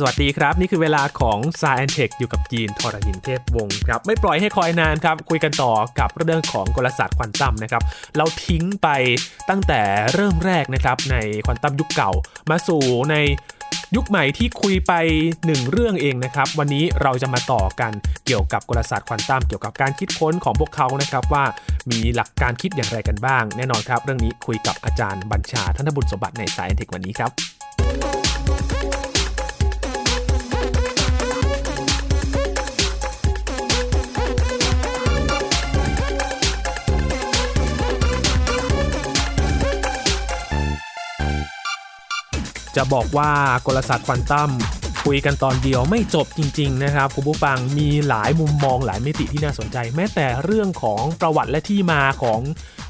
สวัสดีครับ นี่คือเวลาของ s ายแอนเทคอยู่กับจีนทรยินเทพวงศ์ครับไม่ปล่อยให้คอยนานครับ คุยกันต่อกับเรื่องของกลศาสตร์ควอนตัมนะครับเราทิ้งไปตั้งแต่เริ่มแรกนะครับในควอนตัมยุคเก่ามาสู่ในยุคใหม่ที่คุยไปหนึ่งเรื่องเองนะครับ วันนี้เราจะมาต่อกันเกี่ยวกับกลศาสตร์ควอนตัมเกี่ยวกับการคิดค้นของพวกเขานะครับว่ามีหลักการคิดอย่างไรกันบ้าง แน่นอนครับ เรื่องนี้คุยกับอาจารย์บัญชาธนบุญสมบัติใน Sci Tech วันนี้ครับ จะบอกว่ากลศาสตร์ควอนตัมคุยกันตอนเดียวไม่จบจริง ๆ นะครับคุณผู้ฟังมีหลายมุมมองหลายมิติที่น่าสนใจ แม้แต่เรื่องของประวัติและที่มาของ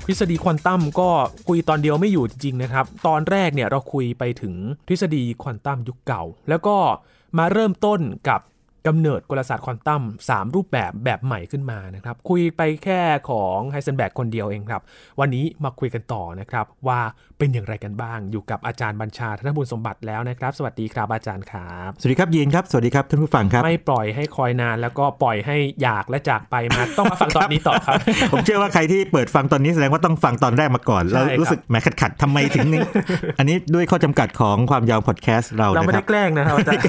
ทฤษฎีควอนตัมก็คุยตอนเดียวไม่อยู่จริงๆนะครับ ตอนแรกเนี่ยเราคุยไปถึงทฤษฎีควอนตัมยุคเก่า แล้วก็มาเริ่มต้นกับ กำเนิดกลศาสตร์ควอนตัม3 รูปแบบแบบใหม่ขึ้นมานะครับ คุยไปแค่ของไฮเซนแบกคนเดียวเองครับ วันนี้มาคุยกันต่อนะครับ ว่าเป็นอย่างไรกันบ้างอยู่กับอาจารย์บัญชาธนบุญสมบัติแล้วนะครับ สวัสดีครับอาจารย์ครับ สวัสดีครับยีนครับ สวัสดีครับท่านผู้ฟังครับ ไม่ปล่อยให้คอยนานแล้วก็ปล่อยให้อยากและจากไปมาต้องมาฟังตอนนี้ต่อครับ ผมเชื่อว่าใครที่เปิดฟังตอนนี้แสดงว่าต้องฟังตอนแรกมาก่อนใช่แล้วครับรู้สึกแหมขัดขัดๆทำไมถึงนี่อันนี้ด้วยข้อจำกัดของความยาวพอดแคสต์เราเรานะไม่คได้รับแกล้งนะครับอาจารย์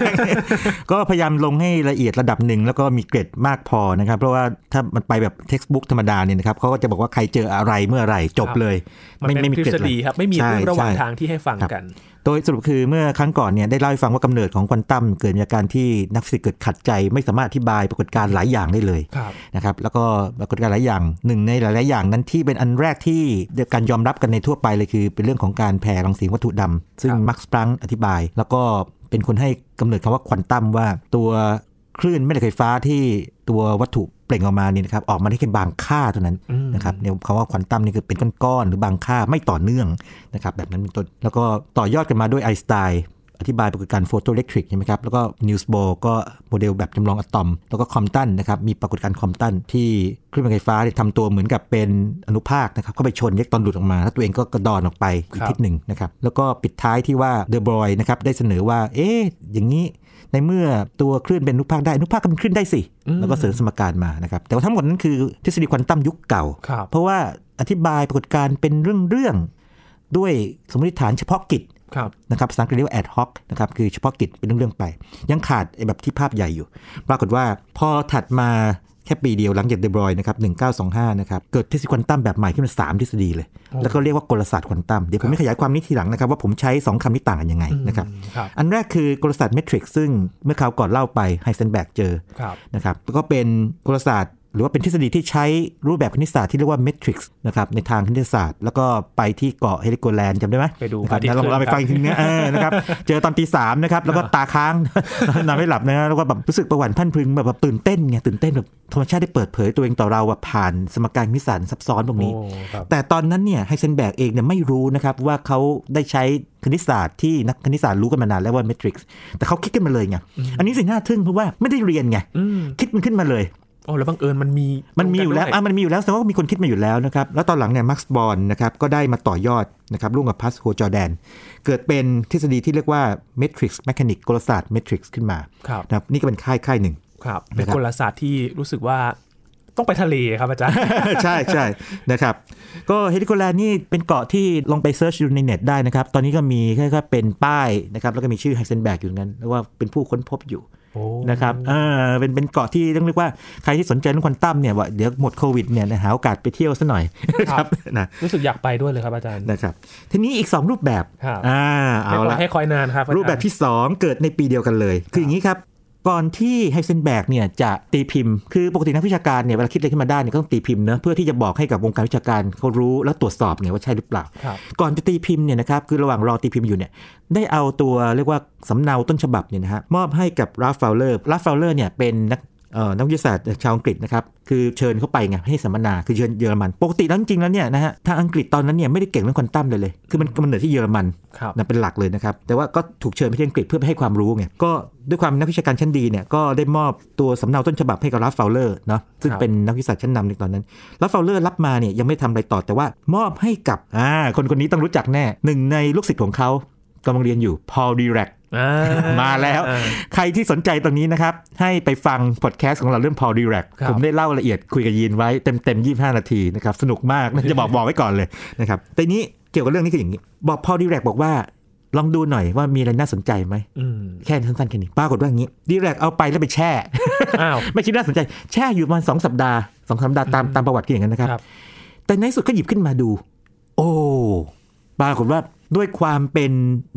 ก็พยายามลงให้ละเอียดระดับหนึ่งแล้วก็มีเกรดมากพอนะครับ เพราะว่าถ้ามันไปแบบ textbook ธรรมดาเนี่ยนะครับเขาก็จะบอกว่าใครเจออะไรเมื่อไหร่จบเลยมันเป็นทฤษฎีครับไม่มีใช่เรื่องระหว่างใช่ทางที่ให้ฟังกัน โดยสรุปคือเมื่อครั้งก่อนเนี่ยได้เล่าให้ฟังว่ากำเนิดของควอนตัมเกิดจากการที่นักฟิสิกส์เกิดขัดใจ ไม่สามารถอธิบายปรากฏการณ์หลายอย่างได้เลยครับนะครับแล้วก็ปรากฏการณ์หลายอย่างหนึ่งในหลาย ๆ อย่างนั้นที่เป็นอันแรกที่การยอมรับกันในทั่วไปเลยคือ เป็นเรื่องของการแผ่รังสีวัตถุดำซึ่งครับมักซ์ พลังค์อธิบายแล้วก็เป็นคนให้กำเนิดคำว่าควอนตัมว่าตัว คลื่นแม่เหล็กไฟฟ้าที่ตัววัตถุเปล่งออกมานี่นะครับออกมาได้แค่บางค่าเท่านั้นอืมนะครับเนี่ยคำว่าควอนตัมนี่คือเป็นก้อนๆหรือบางค่าไม่ต่อเนื่องนะครับแบบนั้นเป็นต้นแล้วก็ต่อยอดกันมาด้วยไอน์สไตน์อธิบายปรากฏการณ์โฟโตอิเล็กทริกใช่ไหมครับ แล้วก็นีลส์โบร์ก็โมเดลแบบจำลองอะตอม แล้วก็คอมตันนะครับ มีปรากฏการณ์คอมตันที่คลื่นไฟฟ้าเนี่ยทำตัวเหมือนกับเป็นอนุภาคนะครับก็ไปชนอิเล็กตรอนหลุดออกมา แล้วตัวเองก็กระดอนออกไปอีกครับทิศหนึ่งนะครับ แล้วก็ปิดท้ายที่ว่าเดอบรอยนะครับ ได้เสนอว่า เอ๊ะ อย่างนี้ ในเมื่อตัวคลื่นเป็นอนุภาคได้อนุภาคก็เป็นคลื่นได้สิแล้วก็เสริมสมการมานะครับ แต่ว่าทั้งหมดนั้นคือทฤษฎีควอนตัมยุคเก่าครับเพราะว่าอธิบายปรากฏการณ์เป็นเรื่องๆด้วยสมมติฐานเฉพาะกิจครับนะครับภาษาอังกฤษเรียกว่า ad hoc นะครับคือเฉพาะกิจเป็นเรื่องๆไป ยังขาดไอ้แบบที่ภาพใหญ่อยู่ ปรากฏว่าพอถัดมาแค่ปีเดียวหลังจากเดบรอยนะครับ1925นะครับเกิดทฤษฎีควอนตัมแบบใหม่ขึ้นมา3ทฤษฎีเลย แล้วก็เรียกว่ากลศาสตร์ควอนตัมเดี๋ยวผมมาขยายความนี้ทีหลังนะครับว่าผมใช้ 2คำนี้ต่างกันยังไงนะครับครับอันแรกคือกลศาสตร์เมทริกซ์ซึ่งเมื่อคราวก่อนเล่าไปไฮเซนเบิร์กเจอครับนะครับแล้วก็เป็นกลศาสตร์ หรือว่าเป็นทฤษฎีที่ใช้รูปแบบคณิตศาสตร์ที่เรียกว่าเมทริกซ์นะครับในทางคณิตศาสตร์ แล้วก็ไปที่เกาะเฮลิโกแลนด์จำได้ไหมไปดูนะครับพระอาทิตย์แล้วลองเราไปขึ้นฟังอีกทีนึงนะเออนะครับเจอตอนตีสามนะครับแล้วก็ตาค้างนอนไม่หลับนะแล้วก็แบบรู้สึกประหวั่นพรันพรึงแบบแบบตื่นเต้นไงตื่นเต้นแบบธรรมชาติได้เปิดเผยตัวเองต่อเราว่าผ่านสมการคณิตศาสตร์ซับซ้อนพวกนี้โอ้ครับแต่ตอนนั้นเนี่ยไฮเซนเบิร์กเองเนี่ยไม่รู้นะครับว่าเขาได้ใช้คณิตศาสตร์ที่นักคณิตศาสตร์รู้กันมานานแล้วว่าเมทริกซ์แต่เขาคิดกันมาเลยไงอันนี้สิ่งน่าทึ่งเพราะว่าไม่ได้เรียนไงอืมคิดมันขึ้นมาเลย โอ้แล้วบังเอิญมันมีมันมีอยู่แล้วตรงกัอะนด้มันมีอยู่แล้วแสดงว่ามีคนคิดมาอยู่แล้วนะครับ แล้วตอนหลังเนี่ยแมกซ์บอร์นนะครับก็ได้มาต่อยอดนะครับร่วมกับปัสกวาล จอร์แดน เกิดเป็นทฤษฎีที่เรียกว่า Matrix Mechanics กลศาสตร์ Matrix ขึ้นมาครับนะครับนี่ก็เป็นค่ายค่ายหนึ่งครับเป็นนะครับกลศาสตร์ที่รู้สึกว่าต้องไปทะเลครับอาจารย์ ใช่ใช่นะครับ ก็เฮลิโกแลนด์นี่เป็นเกาะที่ลองไป search ดูในเน็ตได้นะครับ ตอนนี้ก็มีแค่แค่เป็นป้ายนะครับ แล้วก็มีชื่อไฮเซนเบิร์กอยู่นั้นแล้วว่าเป็นผู้ค้นพบอยู่โอ้ นะครับเออเป็นเป็นเกาะที่ต้องเรียกว่าใครที่สนใจเรื่องควอนตัมเนี่ยว่าเดี๋ยวหมดโควิดเนี่ยนะหาโอกาสไปเที่ยวซะหน่อยนะครับนะรู้สึกอยากไปด้วยเลยครับอาจารย์นะครับทีนี้อีก 2 รูปแบบครับอ่าไม่เอาปล่อละยให้คอยนานครับอาจารย์รูปแบบที่ 2 เกิดในปีเดียวกันเลย คืออย่างนี้ครับ ก่อนที่ไฮเซนเบิร์กเนี่ยจะตีพิมพ์ คือปกตินักวิชาการเนี่ยเวลาคิดอะไรขึ้นมาได้เนี่ยก็ต้องตีพิมพ์เนอะเพื่อที่จะบอกให้กับวงการวิชาการเขารู้แล้วตรวจสอบไงว่าใช่หรือเปล่าครับก่อนจะตีพิมพ์เนี่ยนะครับคือระหว่างรอตีพิมพ์อยู่เนี่ยได้เอาตัวเรียกว่าสำเนาต้นฉบับเนี่ยนะฮะมอบให้กับราล์ฟ ฟาวเลอร์ราล์ฟ ฟาวเลอร์เนี่ยเป็นนักเอ่อ นักวิทยาศาสตร์ชาวอังกฤษนะครับคือเชิญเข้าไปไงให้สัมมนาคือเชิญเยอรมันปกติแล้วจริงๆแล้วเนี่ยนะฮะทางอังกฤษตอนนั้นเนี่ยไม่ได้เก่งเรื่องควอนตัมเลยเลยคือมันกำเนิดที่เยอรมันครับนะเป็นหลักเลยนะครับแต่ว่าก็ถูกเชิญไปที่อังกฤษเพื่อไปให้ความรู้ไงก็ด้วยความนักวิชาการชั้นดีเนี่ยก็ได้มอบตัวสำเนาต้นฉบับให้กับราล์ฟฟาวเลอร์เนาะซึ่งครับเป็นนักวิชาการชั้นนำในตอนนั้นราล์ฟฟาวเลอร์รับมาเนี่ยยังไม่ทำอะไรต่อแต่ว่ามอบให้กับอ่าคนคนนี้ต้องรู้จักแน่หนึ่งในลูกศิษย์ของเขากำลังเรียนอยู่พอลดิแรกอ่า มาแล้วอ่าใครที่สนใจตรงนี้นะครับ ให้ไปฟังพอดแคสต์ของเราเรื่อง Paul Dirac ครับผมได้เล่าละเอียดคุยกับยีนไว้เต็มเต็มๆ25นาทีนะครับ สนุกมากจะบอกบอกไว้ก่อนเลยนะครับแต่นี้เกี่ยวกับเรื่องนี้คืออย่างนี้ บอก Paul Dirac บอกว่าลองดูหน่อยว่ามีอะไรน่าสนใจไหมอืมแค่สั้นๆแค่นี้ปรากฏว่าอย่างนี้ ดีแรกเอาไปแล้วไปแช่อ้าวไม่คิดน่าสนใจ แช่อยู่ประมาณสองสัปดาห์สองสัปดาห์ตามตามประวัติคืออย่างนั้นนะครับครับแต่ในที่สุดก็หยิบขึ้นมาดู โอ้ปรากฏว่า ด้วยความเป็น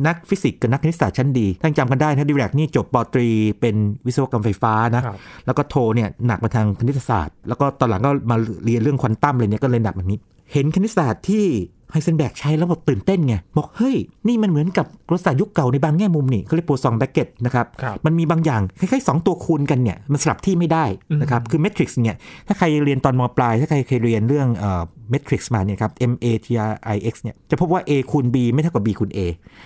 นักฟิสิกส์กับนักคณิตศาสตร์ชั้นดีท่านจำกันได้นะดีแรกนี่จบปอตรีเป็นวิศวกรรมไฟฟ้านะครับแล้วก็โทเนี่ยหนักมาทางคณิตศาสตร์ แล้วก็ตอนหลังก็มาเรียนเรื่องควอนตัมเลยเนี่ยก็เลยหนักแบบนี้เห็นคณิตศาสตร์ที่ไฮเซนเบิร์กใช้แล้วแบบตื่นเต้นไง บอกเฮ้ย นี่มันเหมือนกับกลศาสตร์ยุคเก่าในบางแง่มุมนี่เขาเรียกปัวซอง bracket นะครับครับมันมีบางอย่างคล้ายๆสองตัวคูณกันเนี่ย มันสลับที่ไม่ได้นะครับ คือเมทริกซ์เนี่ย ถ้าใครเรียนตอนมปลาย ถ้าใครเคยเรียนเรื่องเอ่อเมทริกซ์มาเนี่ยครับ M A T R I X เนี่ยจะพบว่า A คูณ B ไม่เท่ากับ B คูณ A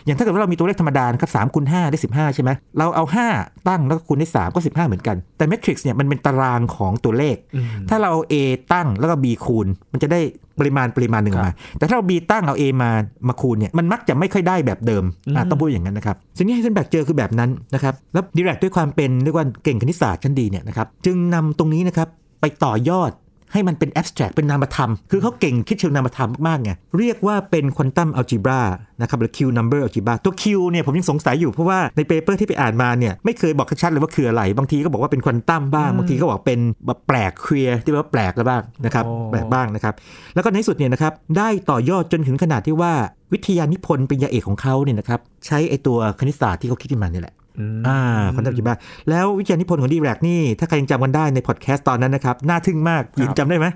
อย่างถ้าเกิดว่าเรามีตัวเลขธรรมดานะครับ3คูณ5ได้15ใช่ไหมเราเอา5ตั้งแล้วก็คูณได้3ก็15เหมือนกันแต่เมทริกซ์เนี่ยมันเป็นตารางของตัวเลขอืมถ้าเราเอา A ตั้งแล้วก็ B คูณ มันจะได้ ปริมาณปริมาณหนึ่งออกมา แต่ถ้าเรา B ตั้งเอา A มามาคูณเนี่ยมันมักจะไม่ค่อยได้แบบเดิมอะอืมต้องพูดอย่างนั้นนะครับสิ่งที่ไฮเซนเบิร์กเจอคือแบบนั้นนะครับแล้วดิแรกด้วยความเป็นเรียกว่าเก่งคณิตศาสตร์ชั้นดีเนี่ยนะครับจึงนำตรงนี้นะครับไปต่อยอด ให้มันเป็น abstract เป็นนามธรรม คือเขาเก่งคิดเชิงนามธรรมมากๆไงเรียกว่าเป็น quantum algebra นะครับหรือ Q number algebra ตัว Q เนี่ยผมยังสงสัยอยู่เพราะว่าใน paper ที่ไปอ่านมาเนี่ยไม่เคยบอกชัดๆเลยว่าคืออะไร บางทีก็บอกว่าเป็นควอนตัมบ้าง บางทีก็บอกเป็นแบบแปลก queer ที่ว่าแปลกแล้วบ้างนะครับโอ้แปลกบ้างนะครับ แล้วก็ในที่สุดเนี่ยนะครับได้ต่อยอดจนถึงขนาดที่ว่าวิทยานิพนธ์ปริญญาเอกของเขาเนี่ยนะครับใช้ไอตัวคณิตศาสตร์ที่เขาคิดขึ้นมาเนี่ยแหละ อืมอ่า quantum algebra แล้ววิทยานิพนธ์ของดิแรกนี่ ถ้าใครยังจำกันได้ในพอดแคสต์ตอนนั้นนะครับ น่าทึ่งมากยินจำได้ไหม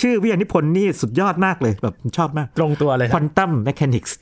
ชื่อวิทยานิพนธ์นี่สุดยอดมากเลย แบบผมชอบมาก ตรงตัวเลยครับ quantum mechanics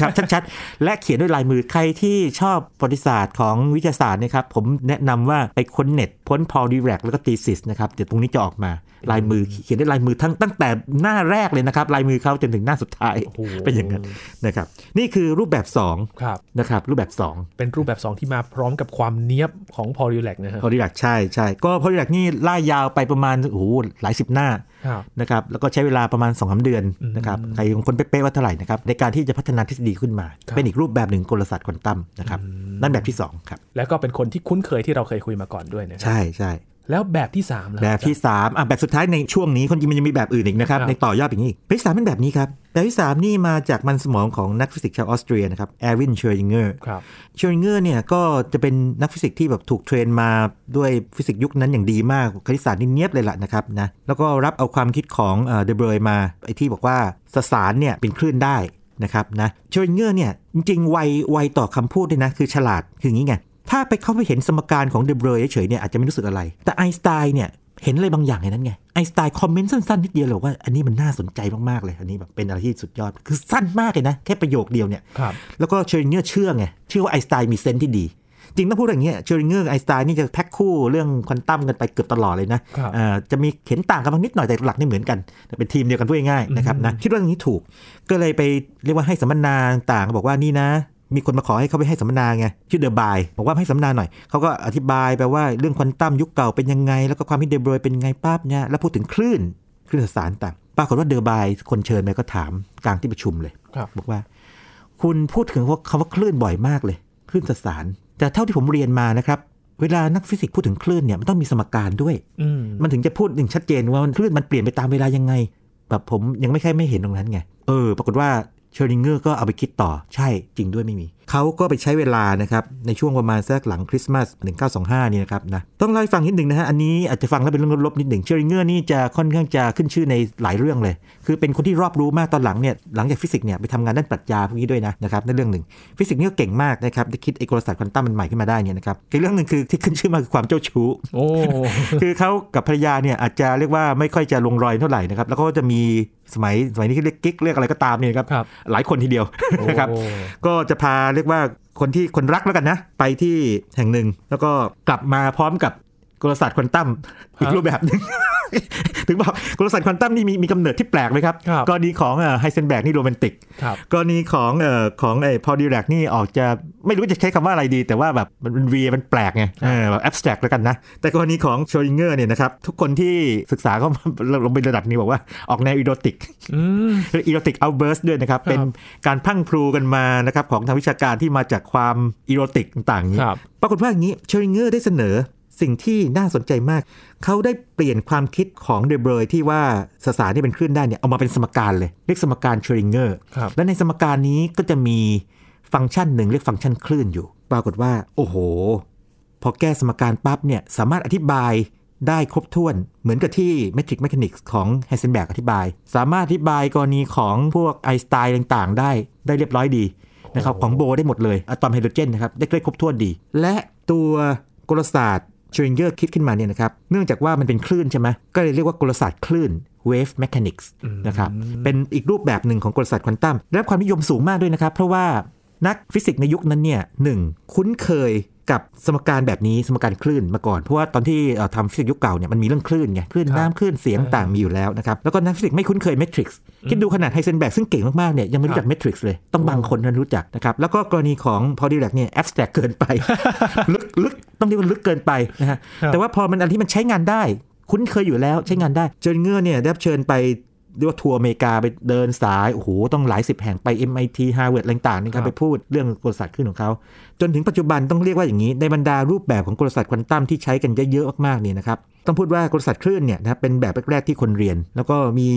ครับชัดๆ และเขียนด้วยลายมือใครที่ชอบประวัติศาสตร์ของวิทยาศาสตร์นะครับผมแนะนำว่าไปค้นเน็ตค้นพอลดิแรกแล้วก็ thesis นะครับเดี๋ยวตรงนี้จะออกมา ลายมือเขียนด้วยลายมือทั้งตั้งแต่หน้าแรกเลยนะครับ ลายมือเขาจนถึงหน้าสุดท้ายโอ้โหเป็นอย่างนั้นนะครับ นี่คือรูปแบบ2ครับนะครับ รูปแบบ 2 เป็นรูปแบบ 2 ที่มาพร้อมกับความเนี้ยบของพอลิแลกนะฮะพอดีแรกใช่ใช่ก็พอดีแรกนี่ล่ายาวไปประมาณโอ้โหหลายสิบหน้าครับนะครับแล้วก็ใช้เวลาประมาณ2อสเดือนอืมนะครับใครบางคนเป๊ะๆว่าเท่าไหร่นะครับในการที่จะพัฒนาทฤษฎีขึ้นมาครับเป็นอีกรูปแบบหนึ่งกลศาสตร์ควอนตัมนะครับนั่นแบบที่สองครับแล้วก็เป็นคนที่คุ้นเคยที่เราเคยคุยมาก่อนด้วยนะครัใช่ใช่ แล้วแบบที่3ล่ะแบบที่3อะแบบสุดท้ายในช่วงนี้คนจริงมันยังมีแบบอื่นอีกนะครับครับ ในต่อยอดอย่างนี้แบบที่สามเป็นแบบนี้ครับ แบบที่สามนี่มาจากมันสมองของนักฟิสิกส์ชาวออสเตรียนะครับแอร์วินเชอร์ยิงเกอร์ครับเชอริงเกอร์เนี่ยก็จะเป็นนักฟิสิกส์ที่แบบถูก train มาด้วยฟิสิกส์ยุคนั้นอย่างดีมากคณิตศาสตร์นี่เนียบเลยล่ะนะครับนะแล้วก็รับเอาความคิดของเดอบรอยมาไอ้ที่บอกว่าสสารเนี่ยเป็นคลื่นได้นะครับนะเชอริงเกอร์เนี่ยจริงๆไวไวต่อคำพูดด้วยนะคือฉลาดคืออย่างนี้ไง ถ้าไปเข้าไปเห็นสมการของเดอบรอยเฉยๆเนี่ยอาจจะไม่รู้สึกอะไร แต่ไอน์สไตน์เนี่ยเห็นอะไรบางอย่างในนั้นไงไอน์สไตน์ comment สั้นๆนิดเดียวเลยว่าอันนี้มันน่าสนใจมากๆเลยอันนี้แบบเป็นอะไรที่สุดยอดคือสั้นมากเลยนะ แค่ประโยคเดียวเนี่ยครับแล้วก็เชอริงเกอร์เชื่อไงเชื่อว่าไอน์สไตน์มี sense ที่ดี จริงต้องพูดอย่างเงี้ยเชอริงเกอร์ไอน์สไตน์นี่จะแพ็คคู่เรื่องควอนตัมกันไปเกือบตลอดเลยนะครับอ่าจะมีเห็นต่างกันบางนิดหน่อยแต่หลักนี่เหมือนกันแต่เป็นทีมเดียวกันพูดง่ายๆนะครับนะคิดว่าอย่างนี้ถูกก็เลยไปเรียกว่าให้สัมมนาต่างๆบอกว่านี่นะ มีคนมาขอให้เขาไปให้สัมมนาไงชื่อเดอะบายบอกว่าให้สัมมนาหน่อยเขาก็อธิบายไปว่าเรื่องควอนตัมยุคเก่าเป็นยังไง แล้วก็ความคิดเดบรอยเป็นยังไงปั๊บเนี่ยแล้วพูดถึงคลื่นคลื่นสื่อสารต่างปรากฏว่าเดอะบายคนเชิญไปก็ถามกลางที่ประชุมเลยครับบอกว่า คุณพูดถึงว่าคำว่าคลื่นบ่อยมากเลยคลื่นสสาร แต่เท่าที่ผมเรียนมานะครับเวลานักฟิสิกส์พูดถึงคลื่นเนี่ยมันต้องมีสมการด้วยอืมมันถึงจะพูดหนึ่งชัดเจนว่ามันคลื่นมันเปลี่ยนไปตามเวลายังไงแบบผมยังไม่ค่อยไม่เห็นตรงนั้นไง เออ ปรากฏว่าเชอริงเกอร์ก็เอาไปคิดต่อ ใช่จริงด้วยไม่มี เขาก็ไปใช้เวลานะครับในช่วงประมาณสักหลังคริสต์มาส 1925 นี่นะครับนะต้องเล่าให้ฟังนิดหนึ่งนะฮะอันนี้อาจจะฟังแล้วเป็นเรื่องลบๆนิดหนึ่งเชอริงเกอร์นี่จะค่อนข้างจะขึ้นชื่อในหลายเรื่องเลย คือเป็นคนที่รอบรู้มากตอนหลังเนี่ยหลังจากฟิสิกส์เนี่ยไปทำงานด้านปรัชญาพวกนี้ด้วยนะนะครับนั่นเรื่องหนึ่งฟิสิกส์นี่ก็เก่งมากนะครับที่คิดไอ้กลศาสตร์ควอนตัมมันใหม่ขึ้นมาได้เนี่ยนะครับอีกเรื่องหนึ่งคือที่ขึ้นชื่อมากคือความเจ้าชู้โอ้คือเขากับภรรยาเนี่ยอาจจะเรียกว่าไม่ค่อยจะลงรอยเท่าไหร่นะครับแล้วก็จะมีสมัยสมัยนี้ที่เรียกกิ๊กเรียกอะไรก็ตามเนี่ยนะครับครับหลายคนทีเดียวนะครับโอ้ก็จะพาเรียกว่าคนที่คนรักแล้วกันนะ ไปที่แห่งหนึ่ง แล้วก็กลับมาพร้อมกับกลศาสตร์ควอนตัมอีกรูปแบบหนึ่ง ถึงบอกกลศาสตร์ควอนตัมนี่มีมีกำเนิดที่แปลกไหมครับครับกรณีของไฮเซนแบกนี่โรแมนติกครับกรณีของเอ่อของไอ้พอดีแรกนี่ออกจะไม่รู้จะใช้คำว่าอะไรดี แต่ว่าแบบมันมันวีมันแปลกไงเออแบบ abstract แล้วกันนะ แต่กรณีของเชอริงเกอร์เนี่ยนะครับ ทุกคนที่ศึกษาเขาลงไประดับนี้บอกว่าออกแนว erotic อืม erotic outburst ด้วยนะครับ เป็นการพรั่งพรูกันมานะครับของทางวิชาการที่มาจากความ erotic ต่างๆอย่างนี้ครับปรากฏว่าอย่างนี้เชอริงเกอร์ได้เสนอ สิ่งที่น่าสนใจมาก เขาได้เปลี่ยนความคิดของเดอบรอยที่ว่าสสารที่เป็นคลื่นได้เนี่ยเอามาเป็นสมการเลย เรียกสมการเชอริงเกอร์ครับและในสมการนี้ก็จะมีฟังก์ชันหนึ่งเรียกฟังก์ชันคลื่นอยู่ ปรากฏว่า โอ้โห พอแก้สมการปั๊บเนี่ยสามารถอธิบายได้ครบถ้วนเหมือนกับที่ Metric Mechanics ของไฮเซนแบกอธิบาย สามารถอธิบายกรณีของพวกไอน์สไตน์ต่างๆ ได้ได้เรียบร้อยดีนะครับของโบได้หมดเลยอะตอมไฮโดรเจนนะครับได้ได้ครบถ้วนดี และตัวกลศาสตร์เชริงเกอร์คิดขึ้นมาเนี่ยนะครับ เนื่องจากว่ามันเป็นคลื่นใช่ไหมก็เลยเรียกว่ากลศาสตร์คลื่น wave mechanics นะครับ เป็นอีกรูปแบบหนึ่งของกลศาสตร์ควอนตัมได้รับความนิยมสูงมากด้วยนะครับ เพราะว่านักฟิสิกส์ในยุคนั้นเนี่ยหนึ่งคุ้นเคย กับสมการแบบนี้สมการคลื่นมาก่อน เพราะว่าตอนที่เอ่อทำฟิสิกส์ยุคเก่าเนี่ยมันมีเรื่องคลื่นไงคลื่นครับน้ำคลื่นเสียงต่างมีอยู่แล้วนะครับแล้วก็นักฟิสิกส์ไม่คุ้นเคยเมทริกซ์คิดดูขนาดไฮเซนเบิร์กซึ่งเก่งมากๆเนี่ยยังไม่รู้จักเมทริกซ์เลยต้องบางคนนั้นรู้จักนะครับแล้วก็กรณีของพอล ดิแรกเนี่ย abstract เกินไปลึกลึกต้องเรียกว่าลึกเกินไปนะฮะครับแต่ว่าพอมันอันที่มันใช้งานได้ คุ้นเคยอยู่แล้วใช้งานได้เจอเงอร์เนี่ยได้รับเชิญไป เรียกว่าทัวร์อเมริกาไปเดินสาย โอ้โห ต้องหลายสิบแห่งไป MIT Harvard อะไรต่างๆนี่คครัรับบไปพูดเรื่องกลศาสตร์ขึ้นของเขา จนถึงปัจจุบันต้องเรียกว่าอย่างนี้ ในบรรดารูปแบบของกลศาสตร์ควอนตัมที่ใช้กันเยอะๆมากๆเนี่ยนะครับ ต้องพูดว่ากลศาสตร์คลื่นเนี่ยนะครับเป็นแบบแรกๆที่คนเรียน แล้วก็มี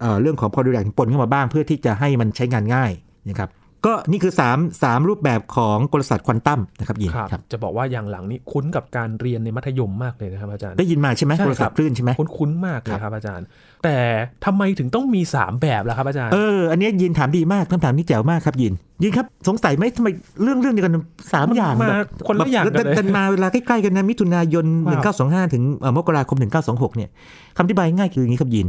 เอ่อเรื่องของพอดูแลปนเข้ามาบ้างเพื่อที่จะให้มันใช้งานง่ายนะครับ ก็นี่คือ3 3รูปแบบของกลศาสตร์ควอนตัมนะครับยินครับครับจะบอกว่าอย่างหลังนี้คุ้นกับการเรียนในมัธยมมากเลยนะครับอาจารย์ได้ยินมาใช่ไหมใช่กลศาสตร์คลื่นใช่ไหมคุ้นๆมากเลยครับอาจารย์ แต่ทำไมถึงต้องมี 3 แบบล่ะครับอาจารย์เอออันเนี้ยยินถามดีมากคำถามนี้แจ๋วมากครับยิน ยินครับสงสัยไหมทำไมเรื่องเรื่องเดียวกันสามมันอย่างมาแบบคนละอย่างกันเลยแบบดันมาเวลาใกล้ๆกันนะมิถุนายนครับ1925 ถึงเอ่อมกราคม 1926 เนี่ยคำอธิบายง่ายคืออย่างนี้ครับยิน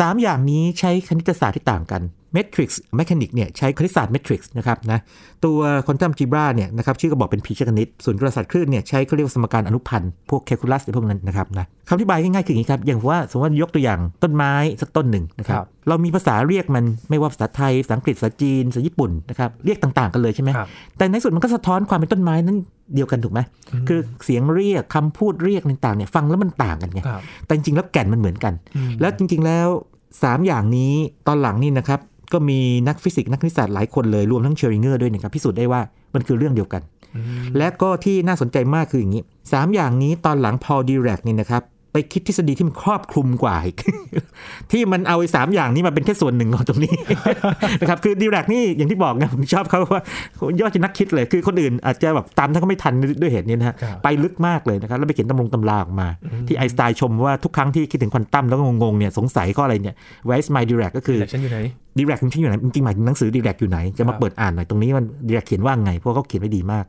สามอย่างนี้ใช้คณิตศาสตร์ที่ต่างกัน Matrix Mechanic เนี่ยใช้คณิตศาสตร์ Matrix นะครับนะตัว Quantum Algebra เนี่ยนะครับชื่อก็บอกเป็นพีเชคณิต ส่วนกลศาสตร์คลื่นเนี่ยใช้เขาเรียกว่าสมการอนุพันธ์พวกแคลคูลัสหรือพวกนั้นนะครับนะคำอธิบายง่ายๆคืออย่างนี้ครับ อย่างว่าสมมติว่ายกตัวอย่างต้นไม้สักต้นหนึ่งนะครัครับบเรามีภาษาเรียกมันไม่ว่าภาษาไทยภาษาอังกฤษภาษาจีนภาษาญี่ปุ่นนะครับเรียกต่างๆ กันเลยใช่ไหมครับแต่ในสุดมันก็สะท้อนความเป็นต้นไม้นั้นเดียวกันถูกไหมคือเสียงเรียกคำพูดเรียกต่างๆเนี่ยฟังแล้วมันต่างกันไงครับแต่จริงๆแล้วแก่นมันเหมือนกันอืมแล้วจริง ๆแล้ว 3 อย่างนี้ตอนหลังนี่นะครับ ก็มีนักฟิสิกส์นักคณิตศาสตร์หลายคนเลยรวมทั้งชเรอดิงเงอร์ด้วยนะครับพิสูจน์ได้ว่ามันคือเรื่องเดียวกันอืมและก็ที่น่าสนใจมากคืออย่างนี้ 3 อย่างนี้ตอนหลังพอดีแรกนี่นะครับ ไปคิดทฤษฎีที่มันครอบคลุมกว่าอีกที่มันเอาไอ้สามอย่างนี้มาเป็นแค่ส่วนหนึ่งของตรงนี้นะครับคือดีแรกนี่อย่างที่บอกไงผมชอบเขาว่ายอดจะนักคิดเลยคือคนอื่นอาจจะแบบตามท่านก็ไม่ทันด้วยเหตุนี้นะฮะครับไปลึกมากเลยนะครับแล้วไปเขียนตำรงตำราออกมา ที่ไอน์สไตน์ชมว่าทุกครั้งที่คิดถึงควอนตัมแล้วก็งงๆเนี่ยสงสัยข้ออะไรเนี่ย where is my Dirac ก็คือแต่ฉันอยู่ไหนดีแรกจริงๆอยู่ไหนจริงๆหมายถึงหนังสือดีแรกอยู่ไหนจะครัมาบเปิดอ่านหน่อยตรงนี้มันดีแรกเขียนว่าไงเพราะเขาเขียนไว้ดีมาก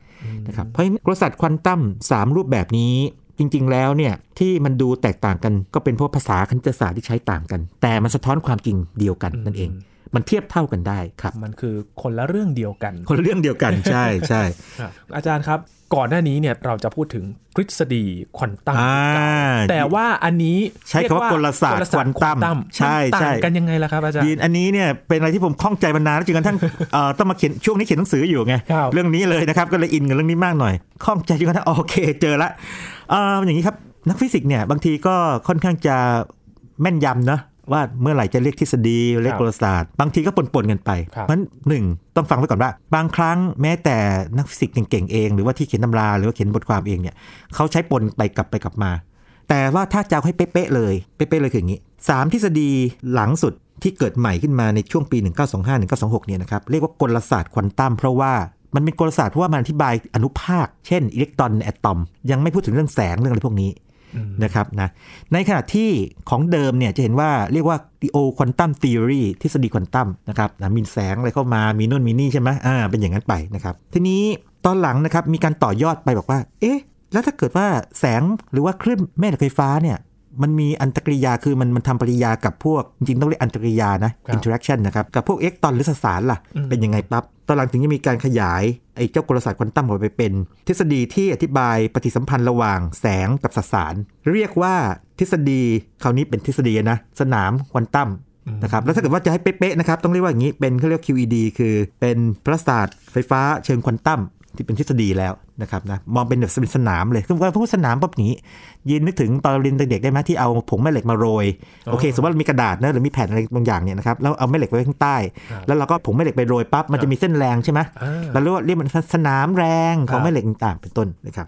นะครับเพราะฉะนั้นกลศาสตร์ควอนตัมสามรูปแบบนี้ จริง ๆ แล้วเนี่ยที่มันดูแตกต่างกันก็เป็นเพราะภาษาคณิตศาสตร์ที่ใช้ต่างกัน แต่มันสะท้อนความจริงเดียวกันนั่นเอง มันเทียบเท่ากันได้ครับ มันคือคนละเรื่องเดียวกัน คนละเรื่องเดียวกันใช่ใช่ครับอาจารย์ครับก่อนหน้านี้เนี่ยเราจะพูดถึงทฤษฎีควอนตัมอ่าแต่ว่าอันนี้ใช้คำว่ากลศาสตร์ควอนตัมใช่มันใช่ต่างกันยังไงล่ะครับอาจารย์ยีนอันนี้เนี่ยเป็นอะไรที่ผมข้องใจมานานแล้วจนกระทั่งเอ่อต้องมาเขียนช่วงนี้เขียนหนังสืออยู่ไงครับเรื่องนี้เลยนะครับก็เลยอินกับเรื่องนี้มากหน่อยข้องใจจนกระทั่งโอเคเจอละเอ่ออย่างนี้ครับนักฟิสิกส์เนี่ยบางทีก็ค่อนข้างจะแม่นยำนะว่าเมื่อไหร่จะเรียกทฤษฎีเรียกกลศาสตร์ บางทีก็ปนๆกันไปครับเพราะฉะนั้นหนึ่งต้องฟังไว้ก่อนว่า บางครั้งแม้แต่นักฟิสิกส์เก่งๆเองหรือว่าที่เขียนตำราหรือว่าเขียนบทความเองเนี่ยเขาใช้ปนไปกลับไปกลับมา แต่ว่าถ้าจะเอาให้เป๊ะๆเลยเป๊ะๆเลยคืออย่างนี้สามทฤษฎีหลังสุดที่เกิดใหม่ขึ้นมาในช่วงปี 1925-1926 เนี่ยนะครับเรียกว่ากลศาสตร์ควอนตัมเพราะว่า มันเป็นกลศาสตร์เพราะว่ามันอธิบายอนุภาค เช่นอิเล็กตรอนอะตอม ยังไม่พูดถึงเรื่องแสงเรื่องอะไรพวกนี้นะครับนะในขณะที่ของเดิมเนี่ยจะเห็นว่าเรียกว่า o quantum theory ทฤษฎีควอนตัมนะครับนะมีแสงอะไรเข้ามามีนู่นมีนี่ใช่ไหมอ่าเป็นอย่างนั้นไปนะครับทีนี้ตอนหลังนะครับมีการต่อยอดไปบอกว่า เอ๊ะ แล้วถ้าเกิดว่าแสงหรือว่าคลื่นแม่เหล็กไฟฟ้าเนี่ยมันมีอันตรกริยาคือมันมันทำปฏิกิริยากับพวก จริงๆต้องเรียกอันตรกริยานะครับ interaction นะครับ กับพวกเอ็กตรอนหรือสสารล่ะ เป็นยังไงปั๊บ ตอนหลังถึงจะมีการขยายไอ้เจ้ากลศาสตร์ควอนตัมออกไปเป็น ทฤษฎีที่อธิบายปฏิสัมพันธ์ระหว่างแสงกับสสาร เรียกว่าทฤษฎีคราวนี้เป็นทฤษฎีนะสนามควอนตัมนะครับแล้วถ้าเกิดว่าจะให้เป๊ะๆนะครับต้องเรียกว่าอย่างนี้เป็นเขาเรียก QED คือเป็นประสาทไฟฟ้าเชิงควอนตัมที่เป็นทฤษฎีแล้ว นะครับนะมองเป็นแบบเป็นสนามเลยคือว่าพูดสนามปั๊บนี้ ยินนึกถึงตอนเราเรียนเด็กๆได้ไหมที่เอาผงแม่เหล็กมาโรยโอเคสมมติว่าเรามีกระดาษนะหรือมีแผ่นอะไรบางอย่างเนี่ยนะครับแล้วเอาแม่เหล็กไว้ข้างใต้ แล้วเราก็ผงแม่เหล็กไปโรยปั๊บมันจะมีเส้นแรงใช่ไหมอ่าเราเรียกว่าเรียกมันสนามแรงขอครังบแม่เหล็กต่างๆเป็นต้นนะครับ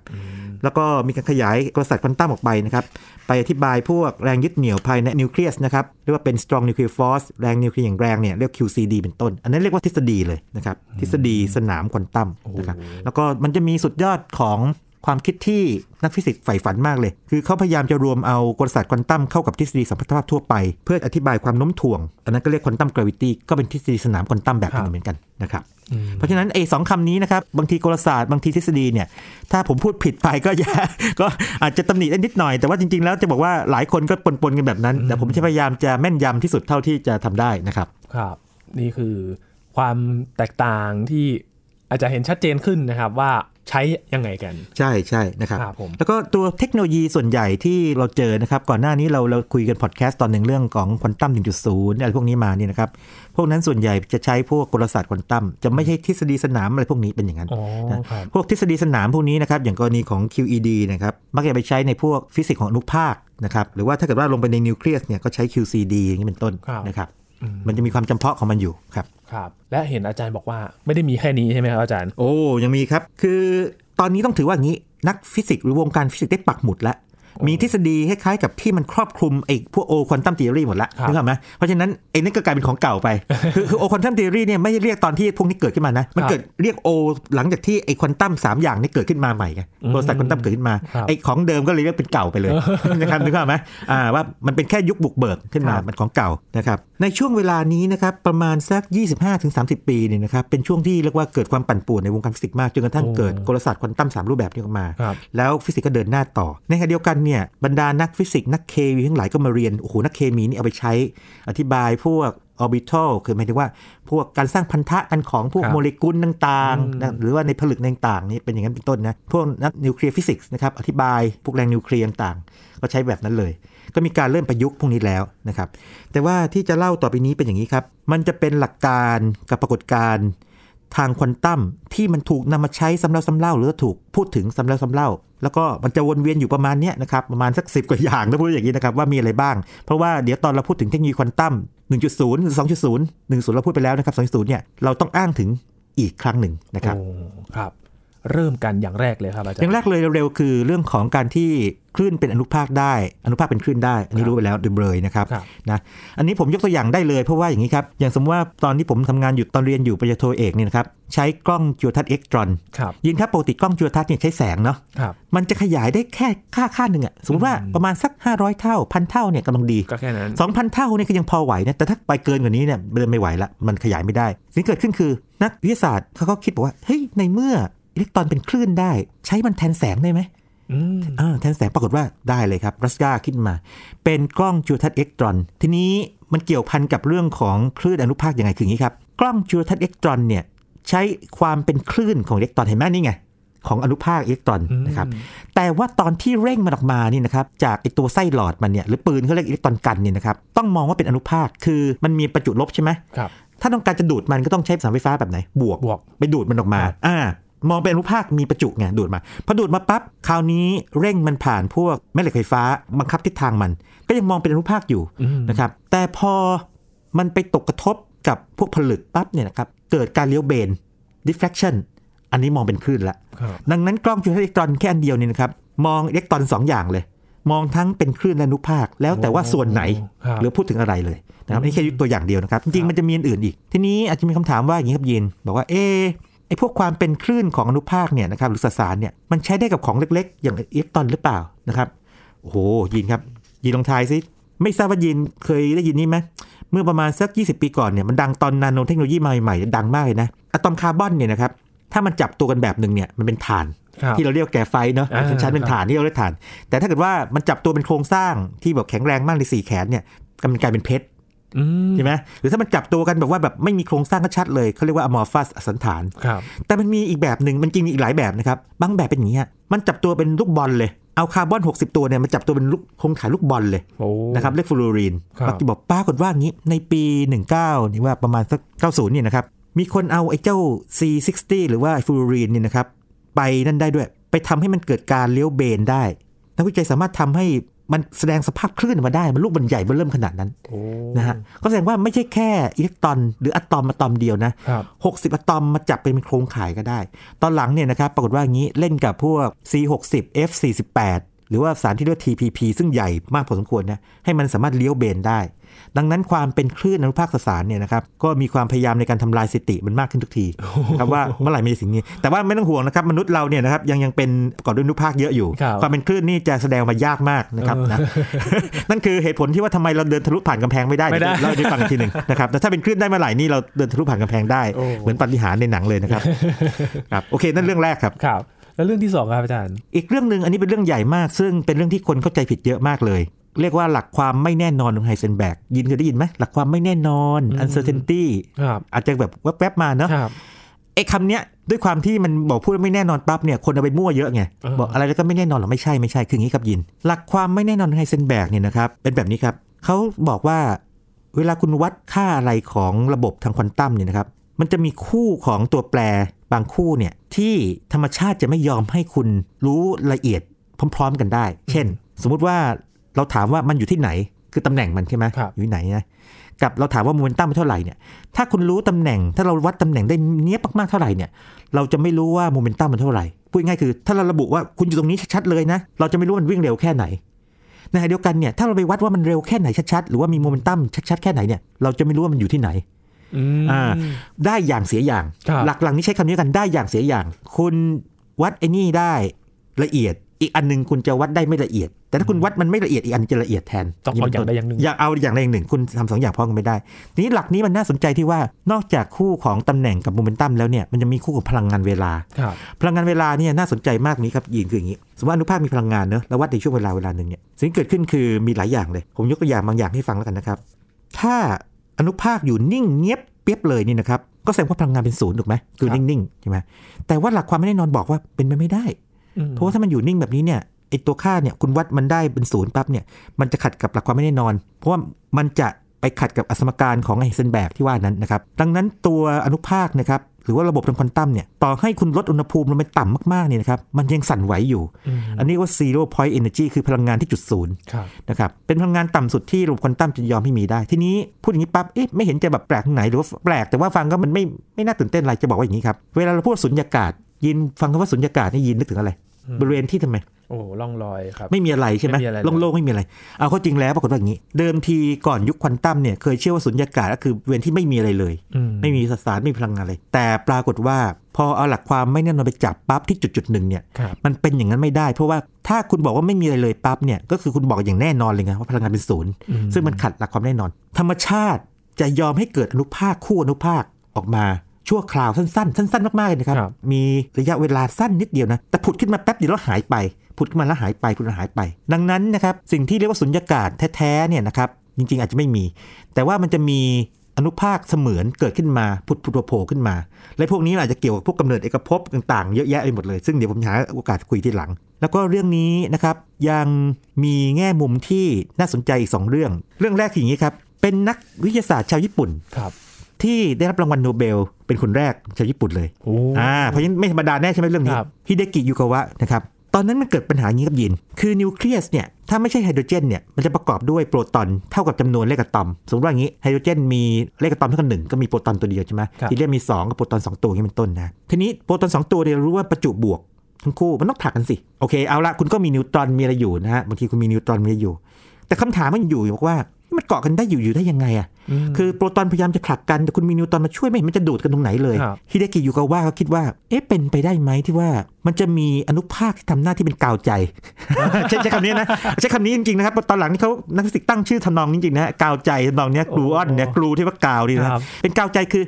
แล้วก็มีการขยายกลศาสตร์ควอนตัมออกไปนะครับไปอธิบายพวกแรงยึดเหนี่ยวภายในนิวเคลียสนะครับเรียกว่าเป็น strong nuclear force แรงนิวเคลียร์อย่างแรงเนี่ยเรียก QCD เป็นต้น อันนั้นเรียกว่าทฤษฎีเลยนะครับทฤษฎีสนามควอนตัมนะครับแล้วก็มันจะมีสุดยอดของความคิดที่นักฟิสิกส์ใฝ่ฝันมากเลย คือเขาพยายามจะรวมเอากลศาสตร์ควอนตัมเข้ากับทฤษฎีสัมพัทธภาพทั่วไป เพื่ออธิบายความโน้มถ่วง อันนั้นก็เรียก quantum gravity ก็เป็นทฤษฎีสนามควอนตัมแบบหนึ่งเหมือนกันนะครับ เพราะฉะนั้นไอ้สองคำนี้นะครับ บางทีกลศาสตร์บางทีทฤษฎีเนี่ย ถ้าผมพูดผิดไปก็อย่าก็อาจจะตำหนิได้นิดหน่อย แต่ว่าจริง ๆ แล้วจะบอกว่าหลายคนก็ปนๆกันแบบนั้น แต่ผมจะพยายามจะแม่นยำที่สุดเท่าที่จะทำได้นะครับ ครับ นี่คือความแตกต่างที่อาจจะเห็นชัดเจนขึ้นนะครับว่า ใช้ยังไงกัน ใช่ใช่นะครับครับผมแล้วก็ตัวเทคโนโลยีส่วนใหญ่ที่เราเจอนะครับ ก่อนหน้านี้เราเราคุยกันพอดแคสต์ตอนหนึ่งเรื่องของควอนตัม1.0อะไรพวกนี้มาเนี่ยนะครับ พวกนั้นส่วนใหญ่จะใช้พวกกลศาสตร์ควอนตัมจะไม่ใช่ทฤษฎีสนามอะไรพวกนี้เป็นอย่างนั้นอ๋อนะครับพวกทฤษฎีสนามพวกนี้นะครับ อย่างกรณีของ QED นะครับมักจะไปใช้ในพวกฟิสิกส์ของอนุภาคนะครับหรือว่าถ้าเกิดว่าลงไปในนิวเคลียสเนี่ยก็ใช้ QCD อย่างนี้เป็นต้นครับนะครับอืมมันจะมีความจำเพาะของมันอยู่ครับ ครับและเห็นอาจารย์บอกว่าไม่ได้มีแค่นี้ใช่ไหมครับอาจารย์ โอ้ยังมีครับ คือตอนนี้ต้องถือว่าอย่างนี้นักฟิสิกส์หรือวงการฟิสิกส์ได้ปักหมุดแล้ว มีทฤษฎีคล้ายๆกับที่มันครอบคลุมไอ้พวกโอควอนตัมท e อรีหมดแล้วครับนึกออกไหมเพราะฉะนั้นไอ้นั่นก็กลายเป็นของเก่าไป คือคือโอควอนตัมท e อรีเนี่ยไม่ได้เรียกตอนที่พวกนี้เกิดขึ้นมานะ มันเกิดเรียกโอหลังจากที่ไอ้ควอนตัมสามอย่างนี้เกิดขึ้นมาใหม่ไงกลศาสตร์ควอนตัมเกิดขึ้นมาครับไอ้ของเดิมก็เลยเรียกเป็นเก่าไปเลยนะครับนึกออกไหมอ่าว่ามันเป็นแค่ยุคบุกเบิกขึ้นมาครับมันของเก่านะครับในช่วงเวลานี้นะครับประมาณสัก 25-30 ปีเนี่ยนะครับเป็นช่วงที่เรียกว่าเกิดความปั่นป่วนในวงการฟิสิกส์มากจนกระทั่งโอ้เกิดกลศาสตร์ควอนตัมสามรูปแบบนี้ออกมาครับแล้วฟิสิกส์ก็เดินหน้าต่อในขณะเดียวกันเนี่ยบรรดานักฟิสิกส์นักเคมีทั้งหลายก็มาเรียนโอ้โหนักเคมีนี่เอาไปใช้อธิบายพวกออร์บิทัลคือหมายถึงว่าพวกการสร้างพันธะกันของพวกครับโมเลกุลต่างอืมๆนะหรือว่าในผลึกต่างๆนี่เป็นอย่างนั้นเป็นต้นนะ พวกนักนิวเคลียร์ฟิสิกส์นะครับอธิบายพวกแรงนิวเคลียร์ต่างๆ ก็ใช้แบบนั้นเลย ก็มีการเริ่มประยุกต์พวกนี้แล้วนะครับ แต่ว่าที่จะเล่าต่อไปนี้เป็นอย่างนี้ครับ มันจะเป็นหลักการกับปรากฏการณ์ ทางควอนตัมที่มันถูกนำมาใช้ซ้ำแล้วซ้ำเล่า หรือว่าถูกพูดถึงซ้ำแล้วซ้ำเล่า แล้วก็มันจะวนเวียนอยู่ประมาณเนี้ยนะครับประมาณสักสิบกว่าอย่างนะพูดอย่างนี้นะครับว่ามีอะไรบ้าง เพราะว่าเดี๋ยวตอนเราพูดถึงเทคโนโลยีควอนตัม1.0หรือ2.0 1.0 เราพูดไปแล้วนะครับ2.0เนี่ยเราต้องอ้างถึงอีกครั้งหนึ่งนะครับโอ้ครับ เริ่มกันอย่างแรกเลยครับอาจารอย์ย่างแรกเลยเร็วๆคือเรื่องของการที่ คลื่นเป็นอนุภาคได้ อนุภาคเป็นคลื่นได้ อันนี้รู้ไปแล้วเดิมเลยนะครับครับนะอันนี้ผมยกตัวอย่างได้เลยเพราะว่าอย่างนี้ครับ อย่างสมมติว่าตอนที่ผมทำงานอยู่ตอนเรียนอยู่ปริญญาโทเอกเนี่ยนะครับใช้กล้องจุลทรรศน์เอ็กตรอนครับยินครับปกติกล้องจุลทรรศน์เนี่ยใช้แสงเนาะครับมันจะขยายได้แค่ค่าค่าหนึ่งอะสมมติว่าประมาณสัก 500 เท่าพันเท่าเนี่ยกำลังดีก็แค่นั้น2,000เท่านี่ก็ยังพอไหวนะแต่ถ้าไปเกินกว่านี้เนี่ยเดินไม่ไหวละมันขยายไม่ได้สิ่งที่เกิดขึ้นคือนักวิทยาศาสตร์เขาก็คิดบอกว่าเฮ้ยในเมื่ออิเล็กตรอนเป็นคลื่นได้ ใช้มันแทนแสงได้ไหมอืมอ่า แทนแสงปรากฏว่าได้เลยครับรุสกาขึ้นมา เป็นกล้องจุลทรรศน์อิเล็กตรอน ทีนี้มันเกี่ยวพันกับเรื่องของคลื่นอนุภาคยังไงคืออย่างนี้ครับ กล้องจุลทรรศน์อิเล็กตรอนเนี่ยใช้ความเป็นคลื่นของอิเล็กตรอนเห็นไหมนี่ไงของอนุภาคอิเล็กตรอนนะครับ แต่ว่าตอนที่เร่งมันออกมานี่นะครับจากไอตัวไส้หลอดมันเนี่ยหรือปืนเขาเรียกอิเล็กตรอนกันเนี่ยนะครับต้องมองว่าเป็นอนุภาคคือมันมีประจุลบใช่ไหมครับถ้าต้องการจะดูดมันก็ต้องใช้สารไฟฟ้าแบบไหนบวกบวก ไปดูดมันออกมาครับอ่า มองเป็นอนุภาคมีประจุไงดูดมาพอดูดมาปั๊บคราวนี้เร่งมันผ่านพวกแม่เหล็กไฟฟ้าบังคับทิศทางมัน ก็ยังมองเป็นอนุภาคอยู่อืมนะครับแต่พอมันไปตกกระทบกับพวกผลึกปั๊บเนี่ยนะครับเกิดการเลี้ยวเบน diffraction อันนี้มองเป็นคลื่นละครับดังนั้นกล้องจุลทรรศน์อิเล็กตรอนแค่อันเดียวเนี่ยนะครับมองอิเล็กตรอนสองอย่างเลย มองทั้งเป็นคลื่นและอนุภาค แล้วแต่ว่าส่วนไหนครับหรือพูดถึงอะไรเลยนะครับนี่แค่ยกตัวอย่างเดียวนะครับ จริงๆมันจะมีอันอื่นอีก ทีนี้อาจจะมีคำถามว่าอย่างนี้ครับยิน บอกว่าเอ๊ะ ไอพวกความเป็นคลื่นของอนุภาคเนี่ยนะครับหรือสสารเนี่ยมันใช้ได้กับของเล็กๆ อย่างอิเล็กตรอนหรือเปล่านะครับโอ้โหยินครับยินลองทายซิไม่ทราบว่ายินเคยได้ยินนี่ไหมเมื่อประมาณสัก 20 ปีก่อนเนี่ยมันดังตอนนาโนเทคโนโลยีมาใหม่ๆดังมากเลยนะอะตอมคาร์บอนเนี่ยนะครับถ้ามันจับตัวกันแบบหนึ่งเนี่ยมันเป็นถ่านครับที่เราเรียกว่าแกรไฟต์เนาะอ่าเป็นชั้นเป็นครับถ่านที่เราเรียกถ่าน แต่ถ้าเกิดว่ามันจับตัวเป็นโครงสร้างที่แบบแข็งแรงมากในสี่แขนเนี่ยก็มันกลายเป็นเพชรอืม ใช่ไหมหรือถ้ามันจับตัวกันแบบว่าแบบไม่มีโครงสร้างก็ชัดเลยเขาเรียกว่า amorphous อสัณฐานครับแต่มันมีอีกแบบหนึ่งมันจริงมีอีกหลายแบบนะครับบางแบบเป็นอย่างนี้ฮะมันจับตัวเป็นลูกบอลเลยเอาคาร์บอน 60 ตัวเนี่ยมันจับตัวเป็นลูกโครงข่ายลูกบอลเลยโอ้นะครับเรียกฟุลเลอรีนครับบางทีบอกปรากฏว่างี้ในปี 19 นี่ว่าประมาณสัก 90 เนี่ยนะครับ มีคนเอาไอ้เจ้า C60 หรือว่าฟุลเลอรีนเนี่ยนะครับ ไปนั่นได้ด้วย ไปทำให้มันเกิดการเลี้ยวเบนได้ นักวิจัยสามารถทำให้ มันแสดงสภาพคลื่นออกมาได้ มันลูกมันใหญ่เบอเริ่มขนาดนั้นโอ้นะฮะก็แสดงว่าไม่ใช่แค่อิเล็กตรอน หรืออะตอมอะตอมเดียวนะครับ60อะตอมมาจับเป็นโครงข่ายก็ได้ ตอนหลังเนี่ยนะครับปรากฏว่าอย่างนี้เล่นกับพวก C60 F48 หรือว่าสารที่เรียกว่า TPP ซึ่งใหญ่มากพอสมควรนะให้มันสามารถเลี้ยวเบนได้ ดังนั้นความเป็นคลื่นอนุภาคสสารเนี่ยนะครับก็มีความพยายามในการทำลายสถิติมันมากขึ้นทุกทีนะครับว่าเมื่อไหร่มีสิ่งนี้ แต่ว่าไม่ต้องห่วงนะครับมนุษย์เราเนี่ยนะครับยังยังเป็นประกอบด้วยอนุภาคเยอะอยู่ครับความเป็นคลื่นนี่จะแสดงมายากมากนะครับเออนะนั่นคือเหตุผลที่ว่าทำไมเราเดินทะลุผ่านกำแพงไม่ได้ไม่ได้เดี๋ยวเล่าให้ฟังอีกทีหนึ่งนะครับแต่ถ้าเป็นคลื่นได้เมื่อไหร่นี่เราเดินทะลุผ่านกำแพงได้โอ้เหมือนปาฏิหารย์ในหนังเลยนะครับครับโอเคนั่นเรื่องแรกครับครับแล้วเรื่องที่สองครับอาจารย์ อีกเรื่องหนึ่งอันนี้เป็นเรื่องใหญ่มาก ซึ่งเป็นเรื่องที่คนเข้าใจผิดเยอะมากเลย เรียกว่าหลักความไม่แน่นอนของไฮเซนแบกยินเคยได้ยินไหมหลักความไม่แน่นอนอืม uncertainty ครับอาจจะแบบแวบๆมาเนาะครับไอ้คำเนี้ยด้วยความที่มันบอกพูดว่าไม่แน่นอนปั๊บเนี่ยคนเอาไปมั่วเยอะไงเออบอกอะไรแล้วก็ไม่แน่นอนหรอไม่ใช่ไม่ใช่คืออย่างนี้ครับยิน หลักความไม่แน่นอนของไฮเซนแบกเนี่ยนะครับเป็นแบบนี้ครับเขาบอกว่าเวลาคุณวัดค่าอะไรของระบบทางควอนตัมเนี่ยนะครับมันจะมีคู่ของตัวแปรบางคู่เนี่ยที่ธรรมชาติจะไม่ยอมให้คุณรู้ละเอียดพร้อม ๆ กันได้ เช่น สมมุติว่า เราถามว่ามันอยู่ที่ไหน คือตำแหน่งมันใช่ไหมครับอยู่ที่ไหนนะกับเราถามว่าโมเมนตัมมันเท่าไหร่เนี่ยถ้าคุณรู้ตำแหน่ง ถ้าเราวัดตำแหน่งได้เนี้ยบมากๆเท่าไหร่เนี่ยเราจะไม่รู้ว่าโมเมนตัมมันเท่าไหร่พูดง่ายๆคือ ถ้าเราระบุว่าคุณอยู่ตรงนี้ชัดๆเลยนะเราจะไม่รู้ว่ามันวิ่งเร็วแค่ไหนในขณะเดียวกันเนี่ยถ้าเราไปวัดว่ามันเร็วแค่ไหนชัดๆหรือว่ามีโมเมนตัมชัดๆแค่ไหนเนี่ยเราจะไม่รู้ว่ามันอยู่ที่ไหนอืมอ่าได้อย่างเสียอย่างครับหลักหลังนี้ใช้คำนี้กันได้อย่างเสียอย่าง คุณวัดไอ้นี่ได้ละเอียด อีกอันหนึ่งคุณจะวัดได้ไม่ละเอียด แต่ถ้าคุณวัดมันไม่ละเอียดอีกอันจะละเอียดแทนต้องเอาอย่างใดอย่างหนึ่งอยากเอาอย่างใดอย่างหนึ่ง คุณทำสองอย่างพร้อมกันไม่ได้ ทีนี้หลักนี้มันน่าสนใจที่ว่านอกจากคู่ของตำแหน่งกับโมเมนตัมแล้วเนี่ยมันจะมีคู่ของพลังงานเวลาครับพลังงานเวลาเนี่ยน่าสนใจมากนี้ครับยินคืออย่างนี้ สมมติว่าอนุภาคมีพลังงานเนอะแล้ววัดในช่วงเวลาเวลาหนึ่งเนี่ยสิ่งที่เกิดขึ้นคือมีหลายอย่างเลย ผมยกตัวอย่างบางอย่างให้ฟังแล้วกันนะครับถ้าอนุภาคอยู่นิ่งเงียบเปียบเลยนี่นะครับก็แสดงว่าพลังงานเป็นศูนย์ถูกไหมคือครับนิ่งๆใช่ไหมแต่ว่าหลักความไม่แน่นอนบอกว่าเป็นไปไม่ได้อืม เพราะว่าถ้ามันอยู่นิ่งแบบนี้เนี่ยไอตัวค่าเนี่ยคุณวัดมันได้เป็นศูนย์ปั๊บเนี่ยมันจะขัดกับหลักความไม่แน่นอน เพราะว่ามันจะไปขัดกับอสมการของไฮเซนแบกที่ว่านั้นนะครับดังนั้นตัวอนุภาคนะครับหรือว่าระบบทางควอนตัมเนี่ยต่อให้คุณลดอุณหภูมิลงไปต่ำมากๆเนี่ยนะครับมันยังสั่นไหวอยู่อืมอันนี้ว่า zero point energy คือพลังงานที่จุดศูนย์ครับนะครับเป็นพลังงานต่ำสุดที่ระบบควอนตัมจะยอมให้มีได้ ทีนี้พูดอย่างนี้ปั๊บเอ๊ะไม่เห็นจะแบบแปลกตรงไหนหรือว่าแปลกแต่ว่าฟังก็มันไม่ไม่น่าตื่นเต้นอะไรจะบอกว่าอย่างนี้ครับเวลาเราพูดสุญญากาศยินฟังคำว่าสุญญากาศนี่ยินนึกถึงอะไร บริเวณที่ทำไมโอ้ล่องลอยครับ ไม่มีอะไรใช่ไหมไม่มีอะไรเลยโล่งๆไม่มีอะไร เอาเข้าจริงแล้วปรากฏว่าอย่างนี้ เดิมทีก่อนยุคควอนตัมเนี่ยเคยเชื่อว่าสุญญากาศก็คือบริเวณที่ไม่มีอะไรเลยอืมไม่มีสสารไม่มีพลังงานเลยแต่ปรากฏว่าพอเอาหลักความไม่แน่นอนไปจับปั๊บที่จุดจุดๆหนึ่งเนี่ยครับมันเป็นอย่างนั้นไม่ได้ เพราะว่าถ้าคุณบอกว่าไม่มีอะไรเลยปั๊บเนี่ยก็คือคุณบอกอย่างแน่นอนเลยไงว่าพลังงานเป็นศูนย์อืมซึ่งมันขัดหลักความแน่นอน ธรรมชาติจะยอมให้เกิดอนุภาคคู่อนุภาคออกมา ชั่วคราวสั้นๆ สั้นๆ มากๆเลยนะครับครับ มีระยะเวลาสั้นนิดเดียวนะ แต่ผุดขึ้นมาแป๊บเดียวแล้วหายไป ผุดขึ้นมาแล้วหายไปผุดแล้วหายไป ดังนั้นนะครับ สิ่งที่เรียกว่าสุญญากาศแท้ๆ เนี่ยนะครับ จริงๆ อาจจะไม่มี แต่ว่ามันจะมีอนุภาคเสมือนเกิดขึ้นมาผุดผุดโผล่ขึ้นมา และพวกนี้อาจจะเกี่ยวกับพวกกำเนิดเอกภพต่างๆ เยอะแยะไปหมดเลย ซึ่งเดี๋ยวผมหาโอกาสคุยทีหลัง แล้วก็เรื่องนี้นะครับยังมีแง่มุมที่น่าสนใจอีกสองเรื่อง เรื่องแรกคืออย่างนี้ครับเป็นนักวิทยาศาสตร์ชาวญี่ปุ่นครับ ที่ได้รับรางวัลโนเบล เป็นคนแรกชาวญี่ปุ่นเลยโอ้อ่าเพราะฉะนั้นไม่ธรรมดาแน่ใช่ไหมเรื่องนี้ครับฮิเดกิยูกาวะนะครับตอนนั้นมันเกิดปัญหาอย่างนี้ครับยิน คือนิวเคลียสเนี่ย ถ้าไม่ใช่ไฮโดรเจนเนี่ย มันจะประกอบด้วยโปรตอนเท่ากับจำนวนเลขอะตอม สมมติว่าอย่างนี้ไฮโดรเจนมีเลขอะตอมเท่ากันหนึ่งก็มีโปรตอนตัวเดียวใช่ไหมครับฮีเลียมมี 2 กับโปรตอน 2 ตัวอย่างนี้เป็นต้นนะ ทีนี้โปรตอน 2 ตัวเนี่ยเรารู้ว่าประจุบวกทั้งคู่มันต้องผลักกันสิ โอเค เอาละคุณก็มีนิวตรอนมีอะไรอยู่นะฮะ บางทีคุณมีนิวตรอนมีอะไรอยู่ แต่คำถามมันอยู่บอกว่า มันเกาะกันได้อยู่อยู่ได้ยังไงอะมคือโปรตอนพยายามจะผลักกันแต่คุณมีนิวตรอนมาช่วยไม่เห็นมันจะดูดกันตรงไหนเลยครับฮิเดกิยูกาวะเขาคิดว่า เอ๊ะเป็นไปได้ไหมที่ว่ามันจะมีอนุภาคที่ทำหน้าที่เป็นกาวใจใช้ใช้คำนี้นะใช้คำนี้จริงๆนะครับตอนหลังนี่เขานักฟิสิกส์ตั้งชื่อทำนองนี้จริงๆนะฮะกาวใจทำนองเนี้ยกลูออนเนี่ย glue ที่ว่ากาวนี่นะครับเป็นกาวใจคือ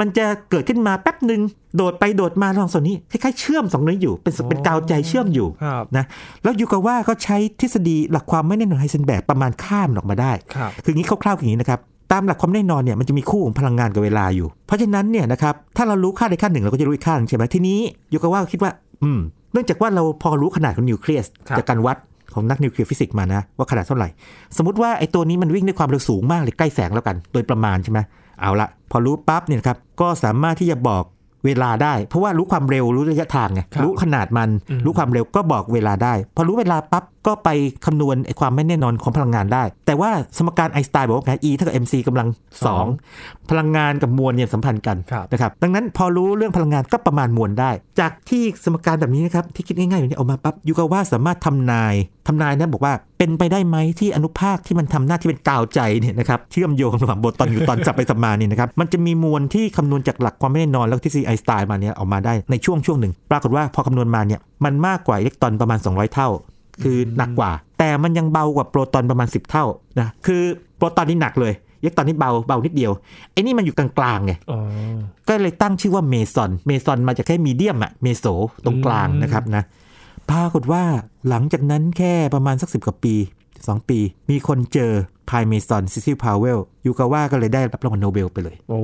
มันจะเกิดขึ้นมาแป๊บหนึ่งโดดไปโดดมาลองส่วนนี้คล้ายๆเชื่อมสองนี้อยู่ เป็นเป็นกาวใจเชื่อมอยู่ครับนะแล้วยูกาว่าก็ใช้ทฤษฎีหลักความไม่แน่นอนไฮเซนเบิร์กประมาณค่ามันออกมาได้ครับคืออย่างนี้คร่าวๆอย่างนี้นะครับตตามหลักความแน่นอนเนี่ยมันจะมีคู่ของพลังงานกับเวลาอยู่ เพราะฉะนั้นเนี่ยนะครับถ้าเรารู้ค่าใดค่าหนึ่งเราก็จะรู้อีกค่าหนึ่งใช่ไหมทีนี้ยูกาว่าคิดว่า อืม เนื่องจากว่าเราพอรู้ขนาดของนิวเคลียสครับจากการวัดของนักนิวเคลียร์ฟิสิกส์มานะว่าขนาดเท่าไหร่ สมมติว่าไอ้ตัวนี้มันวิ่งด้วยความเร็วสูงมากเลยใกล้แสงแล้วกัน โดยประมาณใช่ไหม เอาละพอรู้ปั๊บเนี่ยนะครับก็สามารถที่จะบอกเวลาได้ เพราะว่ารู้ความเร็วรู้ระยะทางไงครับรู้ขนาดมันอืมรู้ความเร็วก็บอกเวลาได้ พอรู้เวลาปั๊บ ก็ไปคำนวณไอ้ความไม่แน่นอนของพลังงานได้ แต่ว่าสมการไอน์สไตน์บอกว่าไง E เท่ากับ mc กำลังสอง2พลังงานกับมวลเนี่ยสัมพันธ์กันครับนะครับ ดังนั้นพอรู้เรื่องพลังงานก็ประมาณมวลได้ จากที่สมการแบบนี้นะครับ ที่คิดง่ายๆอย่างนี้ออกมาปั๊บยูกาว่าสามารถทำนายทำนายนะบอกว่าเป็นไปได้ไหมที่อนุภาคที่มันทำหน้าที่เป็นกาวใจเนี่ยนะครับเชื่อมโยงระหว่างโบรตอนนิวตรอนจับไปสับมาเนี่ยนะครับมันจะมีมวลที่คำนวณจากหลักความไม่แน่นอนแล้วทฤษฎีไอน์สไตน์มาเนี่ยออกมาได้ในช่วงช่วงหนึ่ง ปรากฏว่าพอคำนวณมาเนี่ยมันมากกว่าอิเล็กตรอนประมาณ 200 เท่า คือหนักกว่า แต่มันยังเบากว่าโปรตอนประมาณ 10 เท่านะคือโปรตอนนี่หนักเลยอิเล็กตรอนนี่เบาเบานิดเดียวไอ้นี่มันอยู่กลางๆไงอ๋อก็เลยตั้งชื่อว่าเมซอนเมซอนมาจากแค่ medium อะ meso ตรงกลางอืมนะครับนะปรากฏว่าหลังจากนั้นแค่ประมาณสักสิบกว่าปี 2 ปี มีคนเจอพายเมซอนเซซิลพาวเวลล์ยูกาว่าก็เลยได้รับรางวัลโนเบลไปเลย โอ้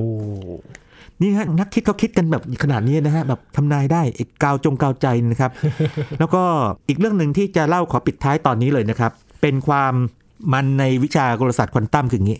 นี่ฮะนักคิดเขาคิดกันแบบขนาดนี้นะฮะแบบทำนายได้ไอ้กาวจงกาวใจนะครับ แล้วก็อีกเรื่องหนึ่งที่จะเล่าขอปิดท้ายตอนนี้เลยนะครับ เป็นความมันในวิชากลศาสตร์ควอนตัมคืออย่างนี้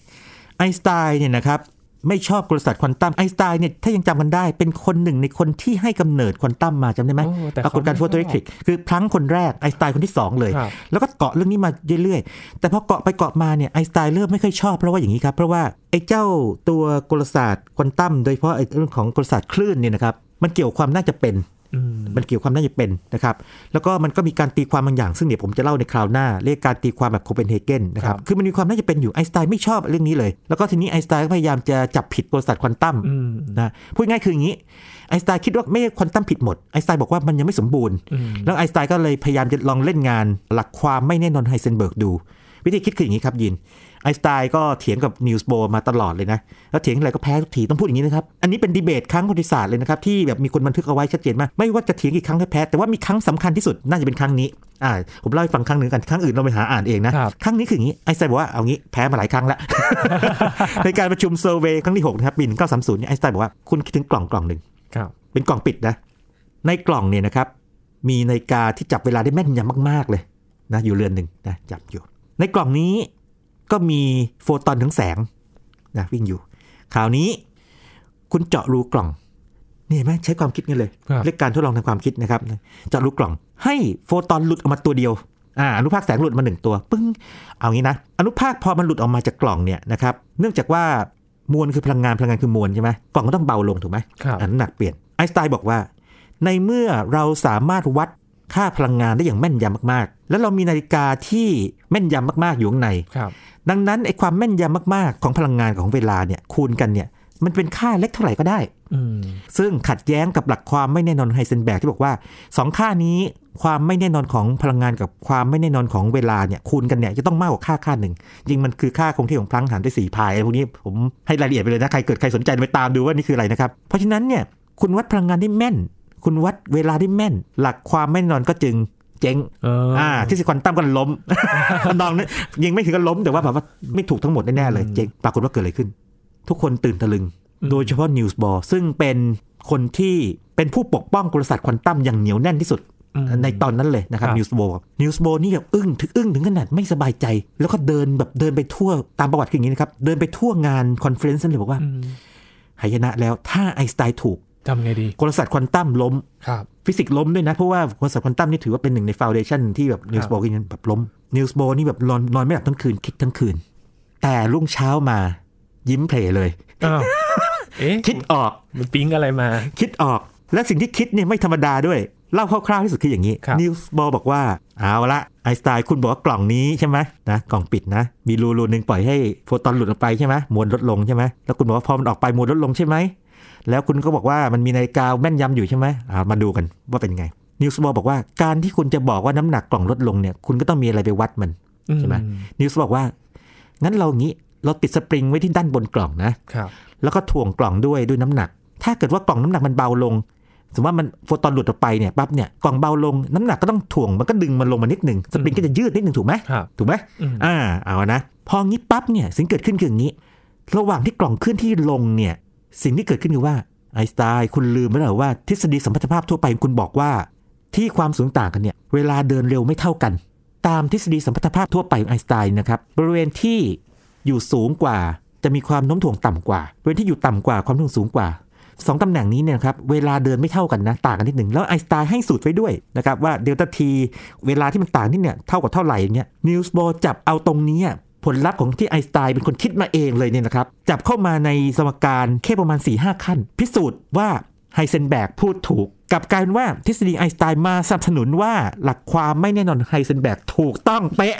ไอน์สไตน์เนี่ยนะครับ ไม่ชอบกลศาสตร์ควอนตัมไอน์สไตน์เนี่ยถ้ายังจำกันได้เป็นคนหนึ่งในคนที่ให้กำเนิดควอนตัมมาจำได้ไหมโอ้แต่ปรากฏการณ์โฟโตอิเล็กทริกคือพลังค์คนแรกไอน์สไตน์คนที่สองเลยครับแล้วก็เกาะเรื่องนี้มาเรื่อยๆ แต่พอเกาะไปเกาะมาเนี่ยไอน์สไตน์เริ่มไม่ค่อยชอบเพราะว่าอย่างนี้ครับ เพราะว่าไอ้เจ้าตัวกลศาสตร์ควอนตัมโดยเฉพาะไอ้เรื่องของกลศาสตร์คลื่นเนี่ยนะครับมันเกี่ยวความน่าจะเป็นอื มมันเกี่ยวความน่าจะเป็นนะครับ แล้วก็มันก็มีการตีความบางอย่าง ซึ่งเดี๋ยวผมจะเล่าในคราวหน้า เรียกการตีความแบบโคเปนเฮเกนนะครับ คือมันมีความน่าจะเป็นอยู่ไอน์สไตน์ไม่ชอบเรื่องนี้เลย แล้วก็ทีนี้ไอน์สไตน์ก็พยายามจะจับผิดกลศาสตร์ควอนตัมอืมนะพูดง่ายคืออย่างนี้ไอน์สไตน์คิดว่าไม่ควอนตัมผิดหมดไอน์สไตน์บอกว่ามันยังไม่สมบูรณ์อืมแล้วไอน์สไตน์ก็เลยพยายามจะลองเล่นงาน หลักความไม่แน่นอนไฮเซนเบิร์กดู วิธีคิดคืออย่างนี้ครับยินไอน์สไตน์ก็เถียงกับนีลส์โบร์มาตลอดเลยนะ แล้วเถียงอะไรก็แพ้ทุกทีต้องพูดอย่างนี้นะครับ อันนี้เป็นดีเบตครั้งประวัติศาสตร์เลยนะครับ ที่แบบมีคนบันทึกเอาไว้ชัดเจนมาก ไม่ว่าจะเถียงกี่ครั้งก็แพ้ แต่ว่ามีครั้งสำคัญที่สุดน่าจะเป็นครั้งนี้อ่าผมเล่าให้ฟังครั้งหนึ่งกันครั้งอื่นเราไปหาอ่านเองนะ ครับครั้งนี้คืออย่างนี้ไอน์สไตน์บอกว่าเอางี้แพ้มาหลายครั้งแล้วในการประชุมเซอร์เวย์ครั้งที่หกนะครับปี1930เนี่ยไอน์สไตน์บอกว่าคุณคิดถึงกล่องกล่องหนึ่งครับเป็นกล่องปิดนะ ในกล่องเนี่ยนะครับมีนาฬิกาที่จับเวลาได้แม่นยำมาก ๆเลยนะอยู่เรือนหนึ่งนะจับอยู่ ในกล่องนี้ก็มีโฟตอนทั้งแสงนะวิ่งอยู่คราวนี้คุณเจาะรูกล่องนี่เห็นไหมใช้ความคิดกันเลยครับเรียกการทดลองทางความคิดนะครับเจาะรูกล่อง ให้โฟตอนหลุดออกมาตัวเดียวอ่าอนุภาคแสงหลุดมาหนึ่งตัว ปึ้ง เอางี้นะ อนุภาคพอมันหลุดออกมาจากกล่องเนี่ยนะครับ เนื่องจากว่ามวลคือพลังงานพลังงานคือมวลใช่ไหมกล่องก็ต้องเบาลงถูกไหมครับอันน้ำหนักเปลี่ยนไอน์สไตน์บอกว่า ในเมื่อเราสามารถวัด ค่าพลังงานได้อย่างแม่นยำมากๆ แล้วเรามีนาฬิกาที่แม่นยำมากๆอยู่ข้างในครับดังนั้นไอความแม่นยำมากๆ ของพลังงานของเวลาเนี่ยคูณกันเนี่ยมันเป็นค่าเล็กเท่าไหร่ก็ได้อืมซึ่งขัดแย้งกับหลักความไม่แน่นอนไฮเซนแบร์กที่บอกว่าสองค่านี้ความไม่แน่นอนของพลังงานกับความไม่แน่นอนของเวลาเนี่ยคูณกันเนี่ยจะต้องมากกว่าค่าค่าหนึ่งจริงมันคือค่าคงที่ของพลังหารด้วยสี่พายอะไรพวกนี้ผมให้รายละเอียดไปเลยนะ ใครเกิดใครสนใจไปตามดูว่านี่คืออะไรนะครับ เพราะฉะนั้นเนี่ยคุณวัดพลังงานได้แม่น คุณวัดเวลาได้แม่น หลักความไม่แน่นอนก็จึงเจ๊งเอออ่าทฤษฎีควอนตัมก็ล้ม ตอนนั้นยังไม่ถึงกับล้มแต่ว่าแบบว่าไม่ถูกทั้งหมดแน่ๆเลยเจ๊งปรากฏว่าเกิดอะไรขึ้น ทุกคนตื่นตะลึง โดยเฉพาะนีลส์ โบร์ซึ่งเป็นคนที่เป็นผู้ปกป้องกลศาสตร์ควอนตัมอย่างเหนียวแน่นที่สุดอืมในตอนนั้นเลยนะครับครับนีลส์โบร์ นีลส์โบร์นี่แบบอึ้งถึงอึ้งถึงขนาดไม่สบายใจ แล้วก็เดินแบบเดินไปทั่วตามประวัติคืออย่างนี้นะครับ เดินไปทั่วงาน conference นั่นเลยบอกว่าอืมหายนะแล้วถ้าไอน์สไตน์ถูก ทำไงดีกลศาสตร์ควอนตัมล้มครับฟิสิกส์ล้มด้วยนะ เพราะว่ากลศาสตร์ควอนตัมนี่ถือว่าเป็นหนึ่งในฟ u วเดชันที่แบบนีลส์โบร์กินแบบล้มนีลส์โบร์นี่แบบนอนนอนไม่หลับทั้งคืนคิดทั้งคืน แต่รุ่งเช้ามายิ้มแผล่เลยอ้าวเอ๊ะคิดออกมันปิ๊งอะไรมา คิดออก และสิ่งที่คิดเนี่ยไม่ธรรมดาด้วย เล่าคร่าวๆที่สุดคืออย่างนี้ครับนีลส์ โบร์บอกว่า เอาละไอน์สไตน์คุณบอกว่ากล่องนี้ใช่ไหมนะกล่องปิดนะ มีรูรูหนึ่งปล่อยให้โฟตอนหลุดออกไปใช่ไหมมวลลดลงใช่ไหมแล้วคุณบอกว่าพอมันออกไปมวลลดลงใช่ไหม แล้วคุณก็บอกว่ามันมีนาฬิกาแม่นยำอยู่ใช่ไหมอ่ามาดูกันว่าเป็นยังไงนีลส์ โบร์บอกว่าการที่คุณจะบอกว่าน้ำหนักกล่องลดลงเนี่ยคุณก็ต้องมีอะไรไปวัดมันใช่ไหมอืนิวส์บอกว่า งั้นเรางี้เราติดสปริงไว้ที่ด้านบนกล่องนะครับแล้วก็ถ่วงกล่องด้วยด้วยน้ำหนัก ถ้าเกิดว่ากล่องน้ำหนักมันเบาลงสมมติว่ามันโฟตอนหลุดออกไปเนี่ยปั๊บเนี่ยกล่องเบาลงน้ำหนักก็ต้องถ่วงมันก็ดึงมันลงมานิดหนึ่งสปริงก็จะยืดนิดหนึ่งถูกไหมครับถูกไหมอืมอ่าเอานะ พองี้ปั๊บเนี่ยสิ่งเกิดขึ้นคืออย่างนี้ ระหว่างที่กล่องเคลื่อนที่ลงเนี่ย สิ่งที่เกิดขึ้นคือว่าไอน์สไตน์คุณลืมไปแล้วว่าทฤษฎีสัมพัทธภาพทั่วไปคุณบอกว่า ที่ความสูงต่างกันเนี่ยเวลาเดินเร็วไม่เท่ากัน ตามทฤษฎีสัมพัทธภาพทั่วไปของไอน์สไตน์นะครับบริเวณที่อยู่สูงกว่า จะมีความโน้มถ่วงต่ำกว่าบริเวณที่อยู่ต่ำกว่าความโน้มถ่วงสูงกว่าสองตำแหน่งนี้เนี่ยครับเวลาเดินไม่เท่ากันนะต่างกันนิดหนึ่งแล้วไอน์สไตน์ให้สูตรไว้ด้วยนะครับว่าเดลต้าทีเวลาที่มันต่างนี่เนี่ยเท่ากับเท่าไหร่อย่างเงี้ยนีลส์โบร์จับเอาตรงนี้ ผลลัพธ์ของที่ไอน์สไตน์เป็นคนคิดมาเองเลยเนี่ยนะครับ จับเข้ามาในสมการแค่ประมาณ4-5ขั้น พิสูจน์ว่าไฮเซนเบิร์กพูดถูก กลับกลายเป็นว่าทฤษฎีไอน์สไตน์มาสนับสนุนว่าหลักความไม่แน่นอนไฮเซนเบิร์กถูกต้องเป๊ะ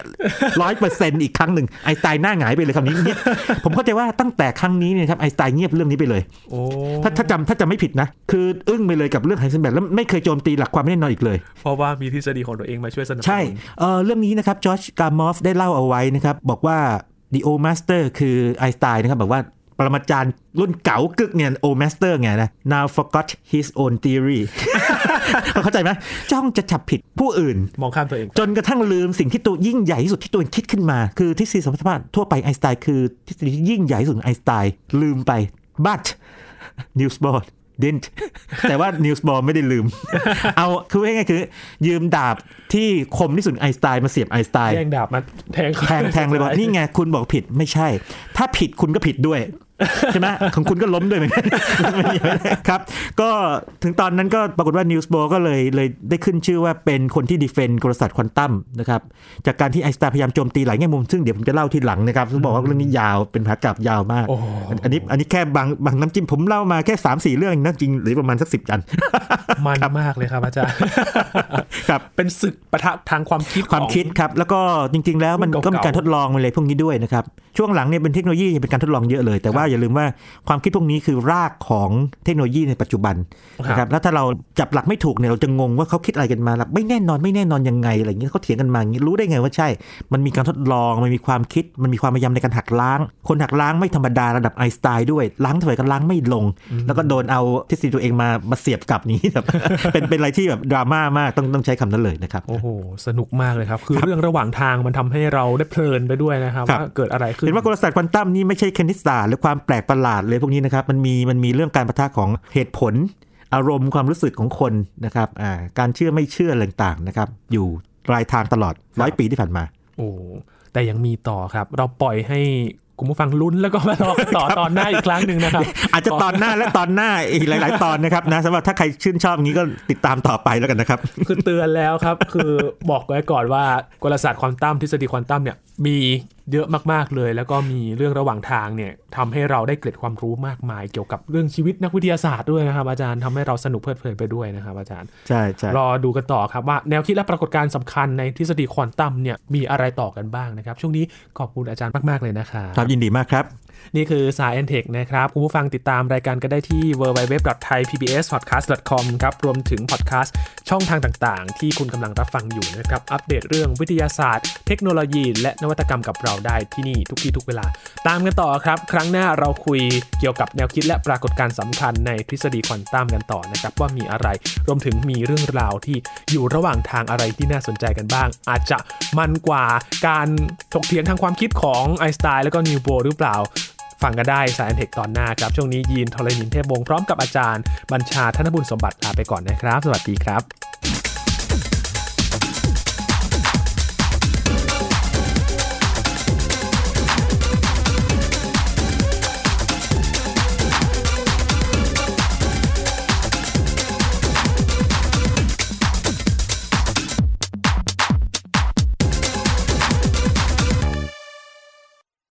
ร้อยเปอร์เซ็นต์อีกครั้งหนึ่งไอน์สไตน์หน้าหงายไปเลยคราวนี้เงียบผมเข้าใจว่าตั้งแต่ครั้งนี้เนี่ยครับไอน์สไตน์เงียบเรื่องนี้ไปเลยโอ้ถ้าถ้าจำถ้าจำไม่ผิดนะ คืออึ้งไปเลยกับเรื่องไฮเซนเบิร์กแล้วไม่เคยโจมตีหลักความไม่แน่นอนอีกเลย เพราะว่ามีทฤษฎีของตัวเองมาช่วยสนับสนุนใช่เอ่อเรื่องนี้นะครับจอร์จกามอฟได้เล่าเอาไว้นะครับบอกว่า The Old Master คือไอน์สไตน์นะครับบอกว่าป รมาจารย์รุ่นเก๋ากึกเนี่ย Old Master ไงนะ now forgot his own theory เข้าใจไหมจ้องจะจับผิดผู้อื่น มองข้ามตัวเอง จนกระทั่งลืมสิ่งที่ตัวยิ่งใหญ่ที่สุดที่ตัวเองคิดขึ้นมา คือทฤษฎีสมมติภาพทั่วไปไอน์สไตน์คือทฤษฎีที่ยิ่งใหญ่ที่สุดของไอน์สไตน์ลืมไป but Niels Bohr didn't แต่ว่า Niels Bohr ไม่ได้ลืม เอาคือง่ายๆคือ ยืมดาบที่คมที่สุดไอน์สไตน์มาเสียบไอน์สไตน์แย่งดาบมาแทงแทงแทงเลยบอกนี่ไงคุณบอกผิดไม่ใช่ ถ้าผิดคุณก็ผิดด้วย ใช่ไหมของคุณก็ล้มด้วยเหมือนกันครับ ก็ถึงตอนนั้นก็ปรากฏว่านีลส์โบร์ก็เลยเลยได้ขึ้นชื่อว่าเป็นคนที่ defend กลศาสตร์ควอนตัมนะครับ จากการที่ไอน์สไตน์พยายามโจมตีหลายแง่มุมซึ่งเดี๋ยวผมจะเล่าทีหลังนะครับซึ่งบอกว่าเรื่องนี้ยาวเป็นมหากาพย์ยาวมากโอ้โหอันนี้อันนี้แค่บางบางน้ำจิ้มผมเล่ามาแค่3 4เรื่องเองนะจริงหรือประมาณสักสิบอันมันมากเลยครับอาจารย์ครับเป็นศึกปะทะทางความคิดความคิดครับแล้วก็จริง ๆ แล้วมันรุ่นก็เก่าๆมีการทดลองอะไรพวกนี้ด้วยนะครับช่วงหลังเนี่ยเป็นเทคโนโลยีเป็นการทดลองเยอะเลยแต่ว่าอย่าลืมว่าความคิดพวกนี้คือรากของเทคโนโลยีในปัจจุบันนะครับแล้วถ้าเราจับหลักไม่ถูกเนี่ยเราจะงงว่าเขาคิดอะไรกันมาหลักไม่แน่นอนไม่แน่นอนยังไงอะไรอย่างเงี้ยเขาเถียงกันมาอย่างงี้รู้ได้ไงว่าใช่ มันมีการทดลองมันมีความคิด มันมีความพยายามในการหักล้าง คนหักล้างไม่ธรรมดาระดับไอน์สไตน์ด้วยล้างเท่าไหร่ก็ล้างไม่ลง แล้วก็โดนเอาทฤษฎีตัวเองมามาเสียบกลับนี้แบบเป็นเป็นอะไรที่แบบดราม่ามากต้องต้องใช้คำนั้นเลยนะครับโอ้โหสนุกมากเลยครับคือเรื่องระหว่างทางมันทำให้เราได้เพลินไปด้วยนะครับครับว่าเกิดอะไรขึ้นเห็นว่ากลศาสตร์ควอนตัมนี่ไม่ใช่คณิตศาสตร์หรือความแปลกประหลาดเลยพวกนี้นะครับ มันมีมันมีเรื่องการปะทะของเหตุผล อารมณ์ความรู้สึกของคนนะครับอ่าการเชื่อไม่เชื่ออะไรต่างๆนะครับ อยู่รายทางตลอดร้อยปีที่ผ่านมา โอ้แต่ยังมีต่อครับ เราปล่อยให้คุณผู้ฟังลุ้นแล้วก็มารอกันต่อตอนหน้าอีกครั้งหนึ่งนะครับ อาจจะตอนหน้าและตอนหน้าอีกหลาย ๆ ตอนนะครับนะสำหรับถ้าใครชื่นชอบอย่างนี้ก็ติดตามต่อไปแล้วกันนะครับ คือเตือนแล้วครับ คือบอกไว้ก่อนว่ากลศาสตร์ควอนตัมทฤษฎีควอนตัมเนี่ย มีเยอะมากๆเลย แล้วก็มีเรื่องระหว่างทางเนี่ยทำให้เราได้เกร็ดความรู้มากมาย เกี่ยวกับเรื่องชีวิตนักวิทยาศาสตร์ด้วยนะครับอาจารย์ทำให้เราสนุกเพลิดเพลินไปด้วยนะครับอาจารย์ใช่ใช่รอดูกันต่อครับว่าแนวคิดและปรากฏการณ์สำคัญในทฤษฎีควอนตัมเนี่ยมีอะไรต่อกันบ้างนะครับ ช่วงนี้ขอบคุณอาจารย์มากๆเลยนะครับครับยินดีมากครับนี่คือ Science Tech นะครับ คุณผู้ฟังติดตามรายการก็ได้ที่ www.thaipbspodcast.com ครับ รวมถึงพอดแคสต์ช่องทางต่างๆ ที่คุณกำลังรับฟังอยู่นะครับ อัปเดตเรื่องวิทยาศาสตร์ เทคโนโลยี และนวัตกรรมกับเราได้ที่นี่ทุกที่ทุกเวลา ตามกันต่อครับ ครั้งหน้าเราคุยเกี่ยวกับแนวคิดและปรากฏการณ์สำคัญในทฤษฎีควอนตัมกันต่อนะครับว่ามีอะไร รวมถึงมีเรื่องราวที่อยู่ระหว่างทางอะไรที่น่าสนใจกันบ้าง อาจจะมันกว่าการถกเถียงทางความคิดของไอน์สไตน์และก็นิวโบหรือเปล่า ฟังกันได้สายเทคตอนหน้าครับ ช่วงนี้ยีนทรณินเทพวงศ์พร้อมกับอาจารย์บัญชาธนบุญสมบัติลาไปก่อนนะครับ สวัสดีครับ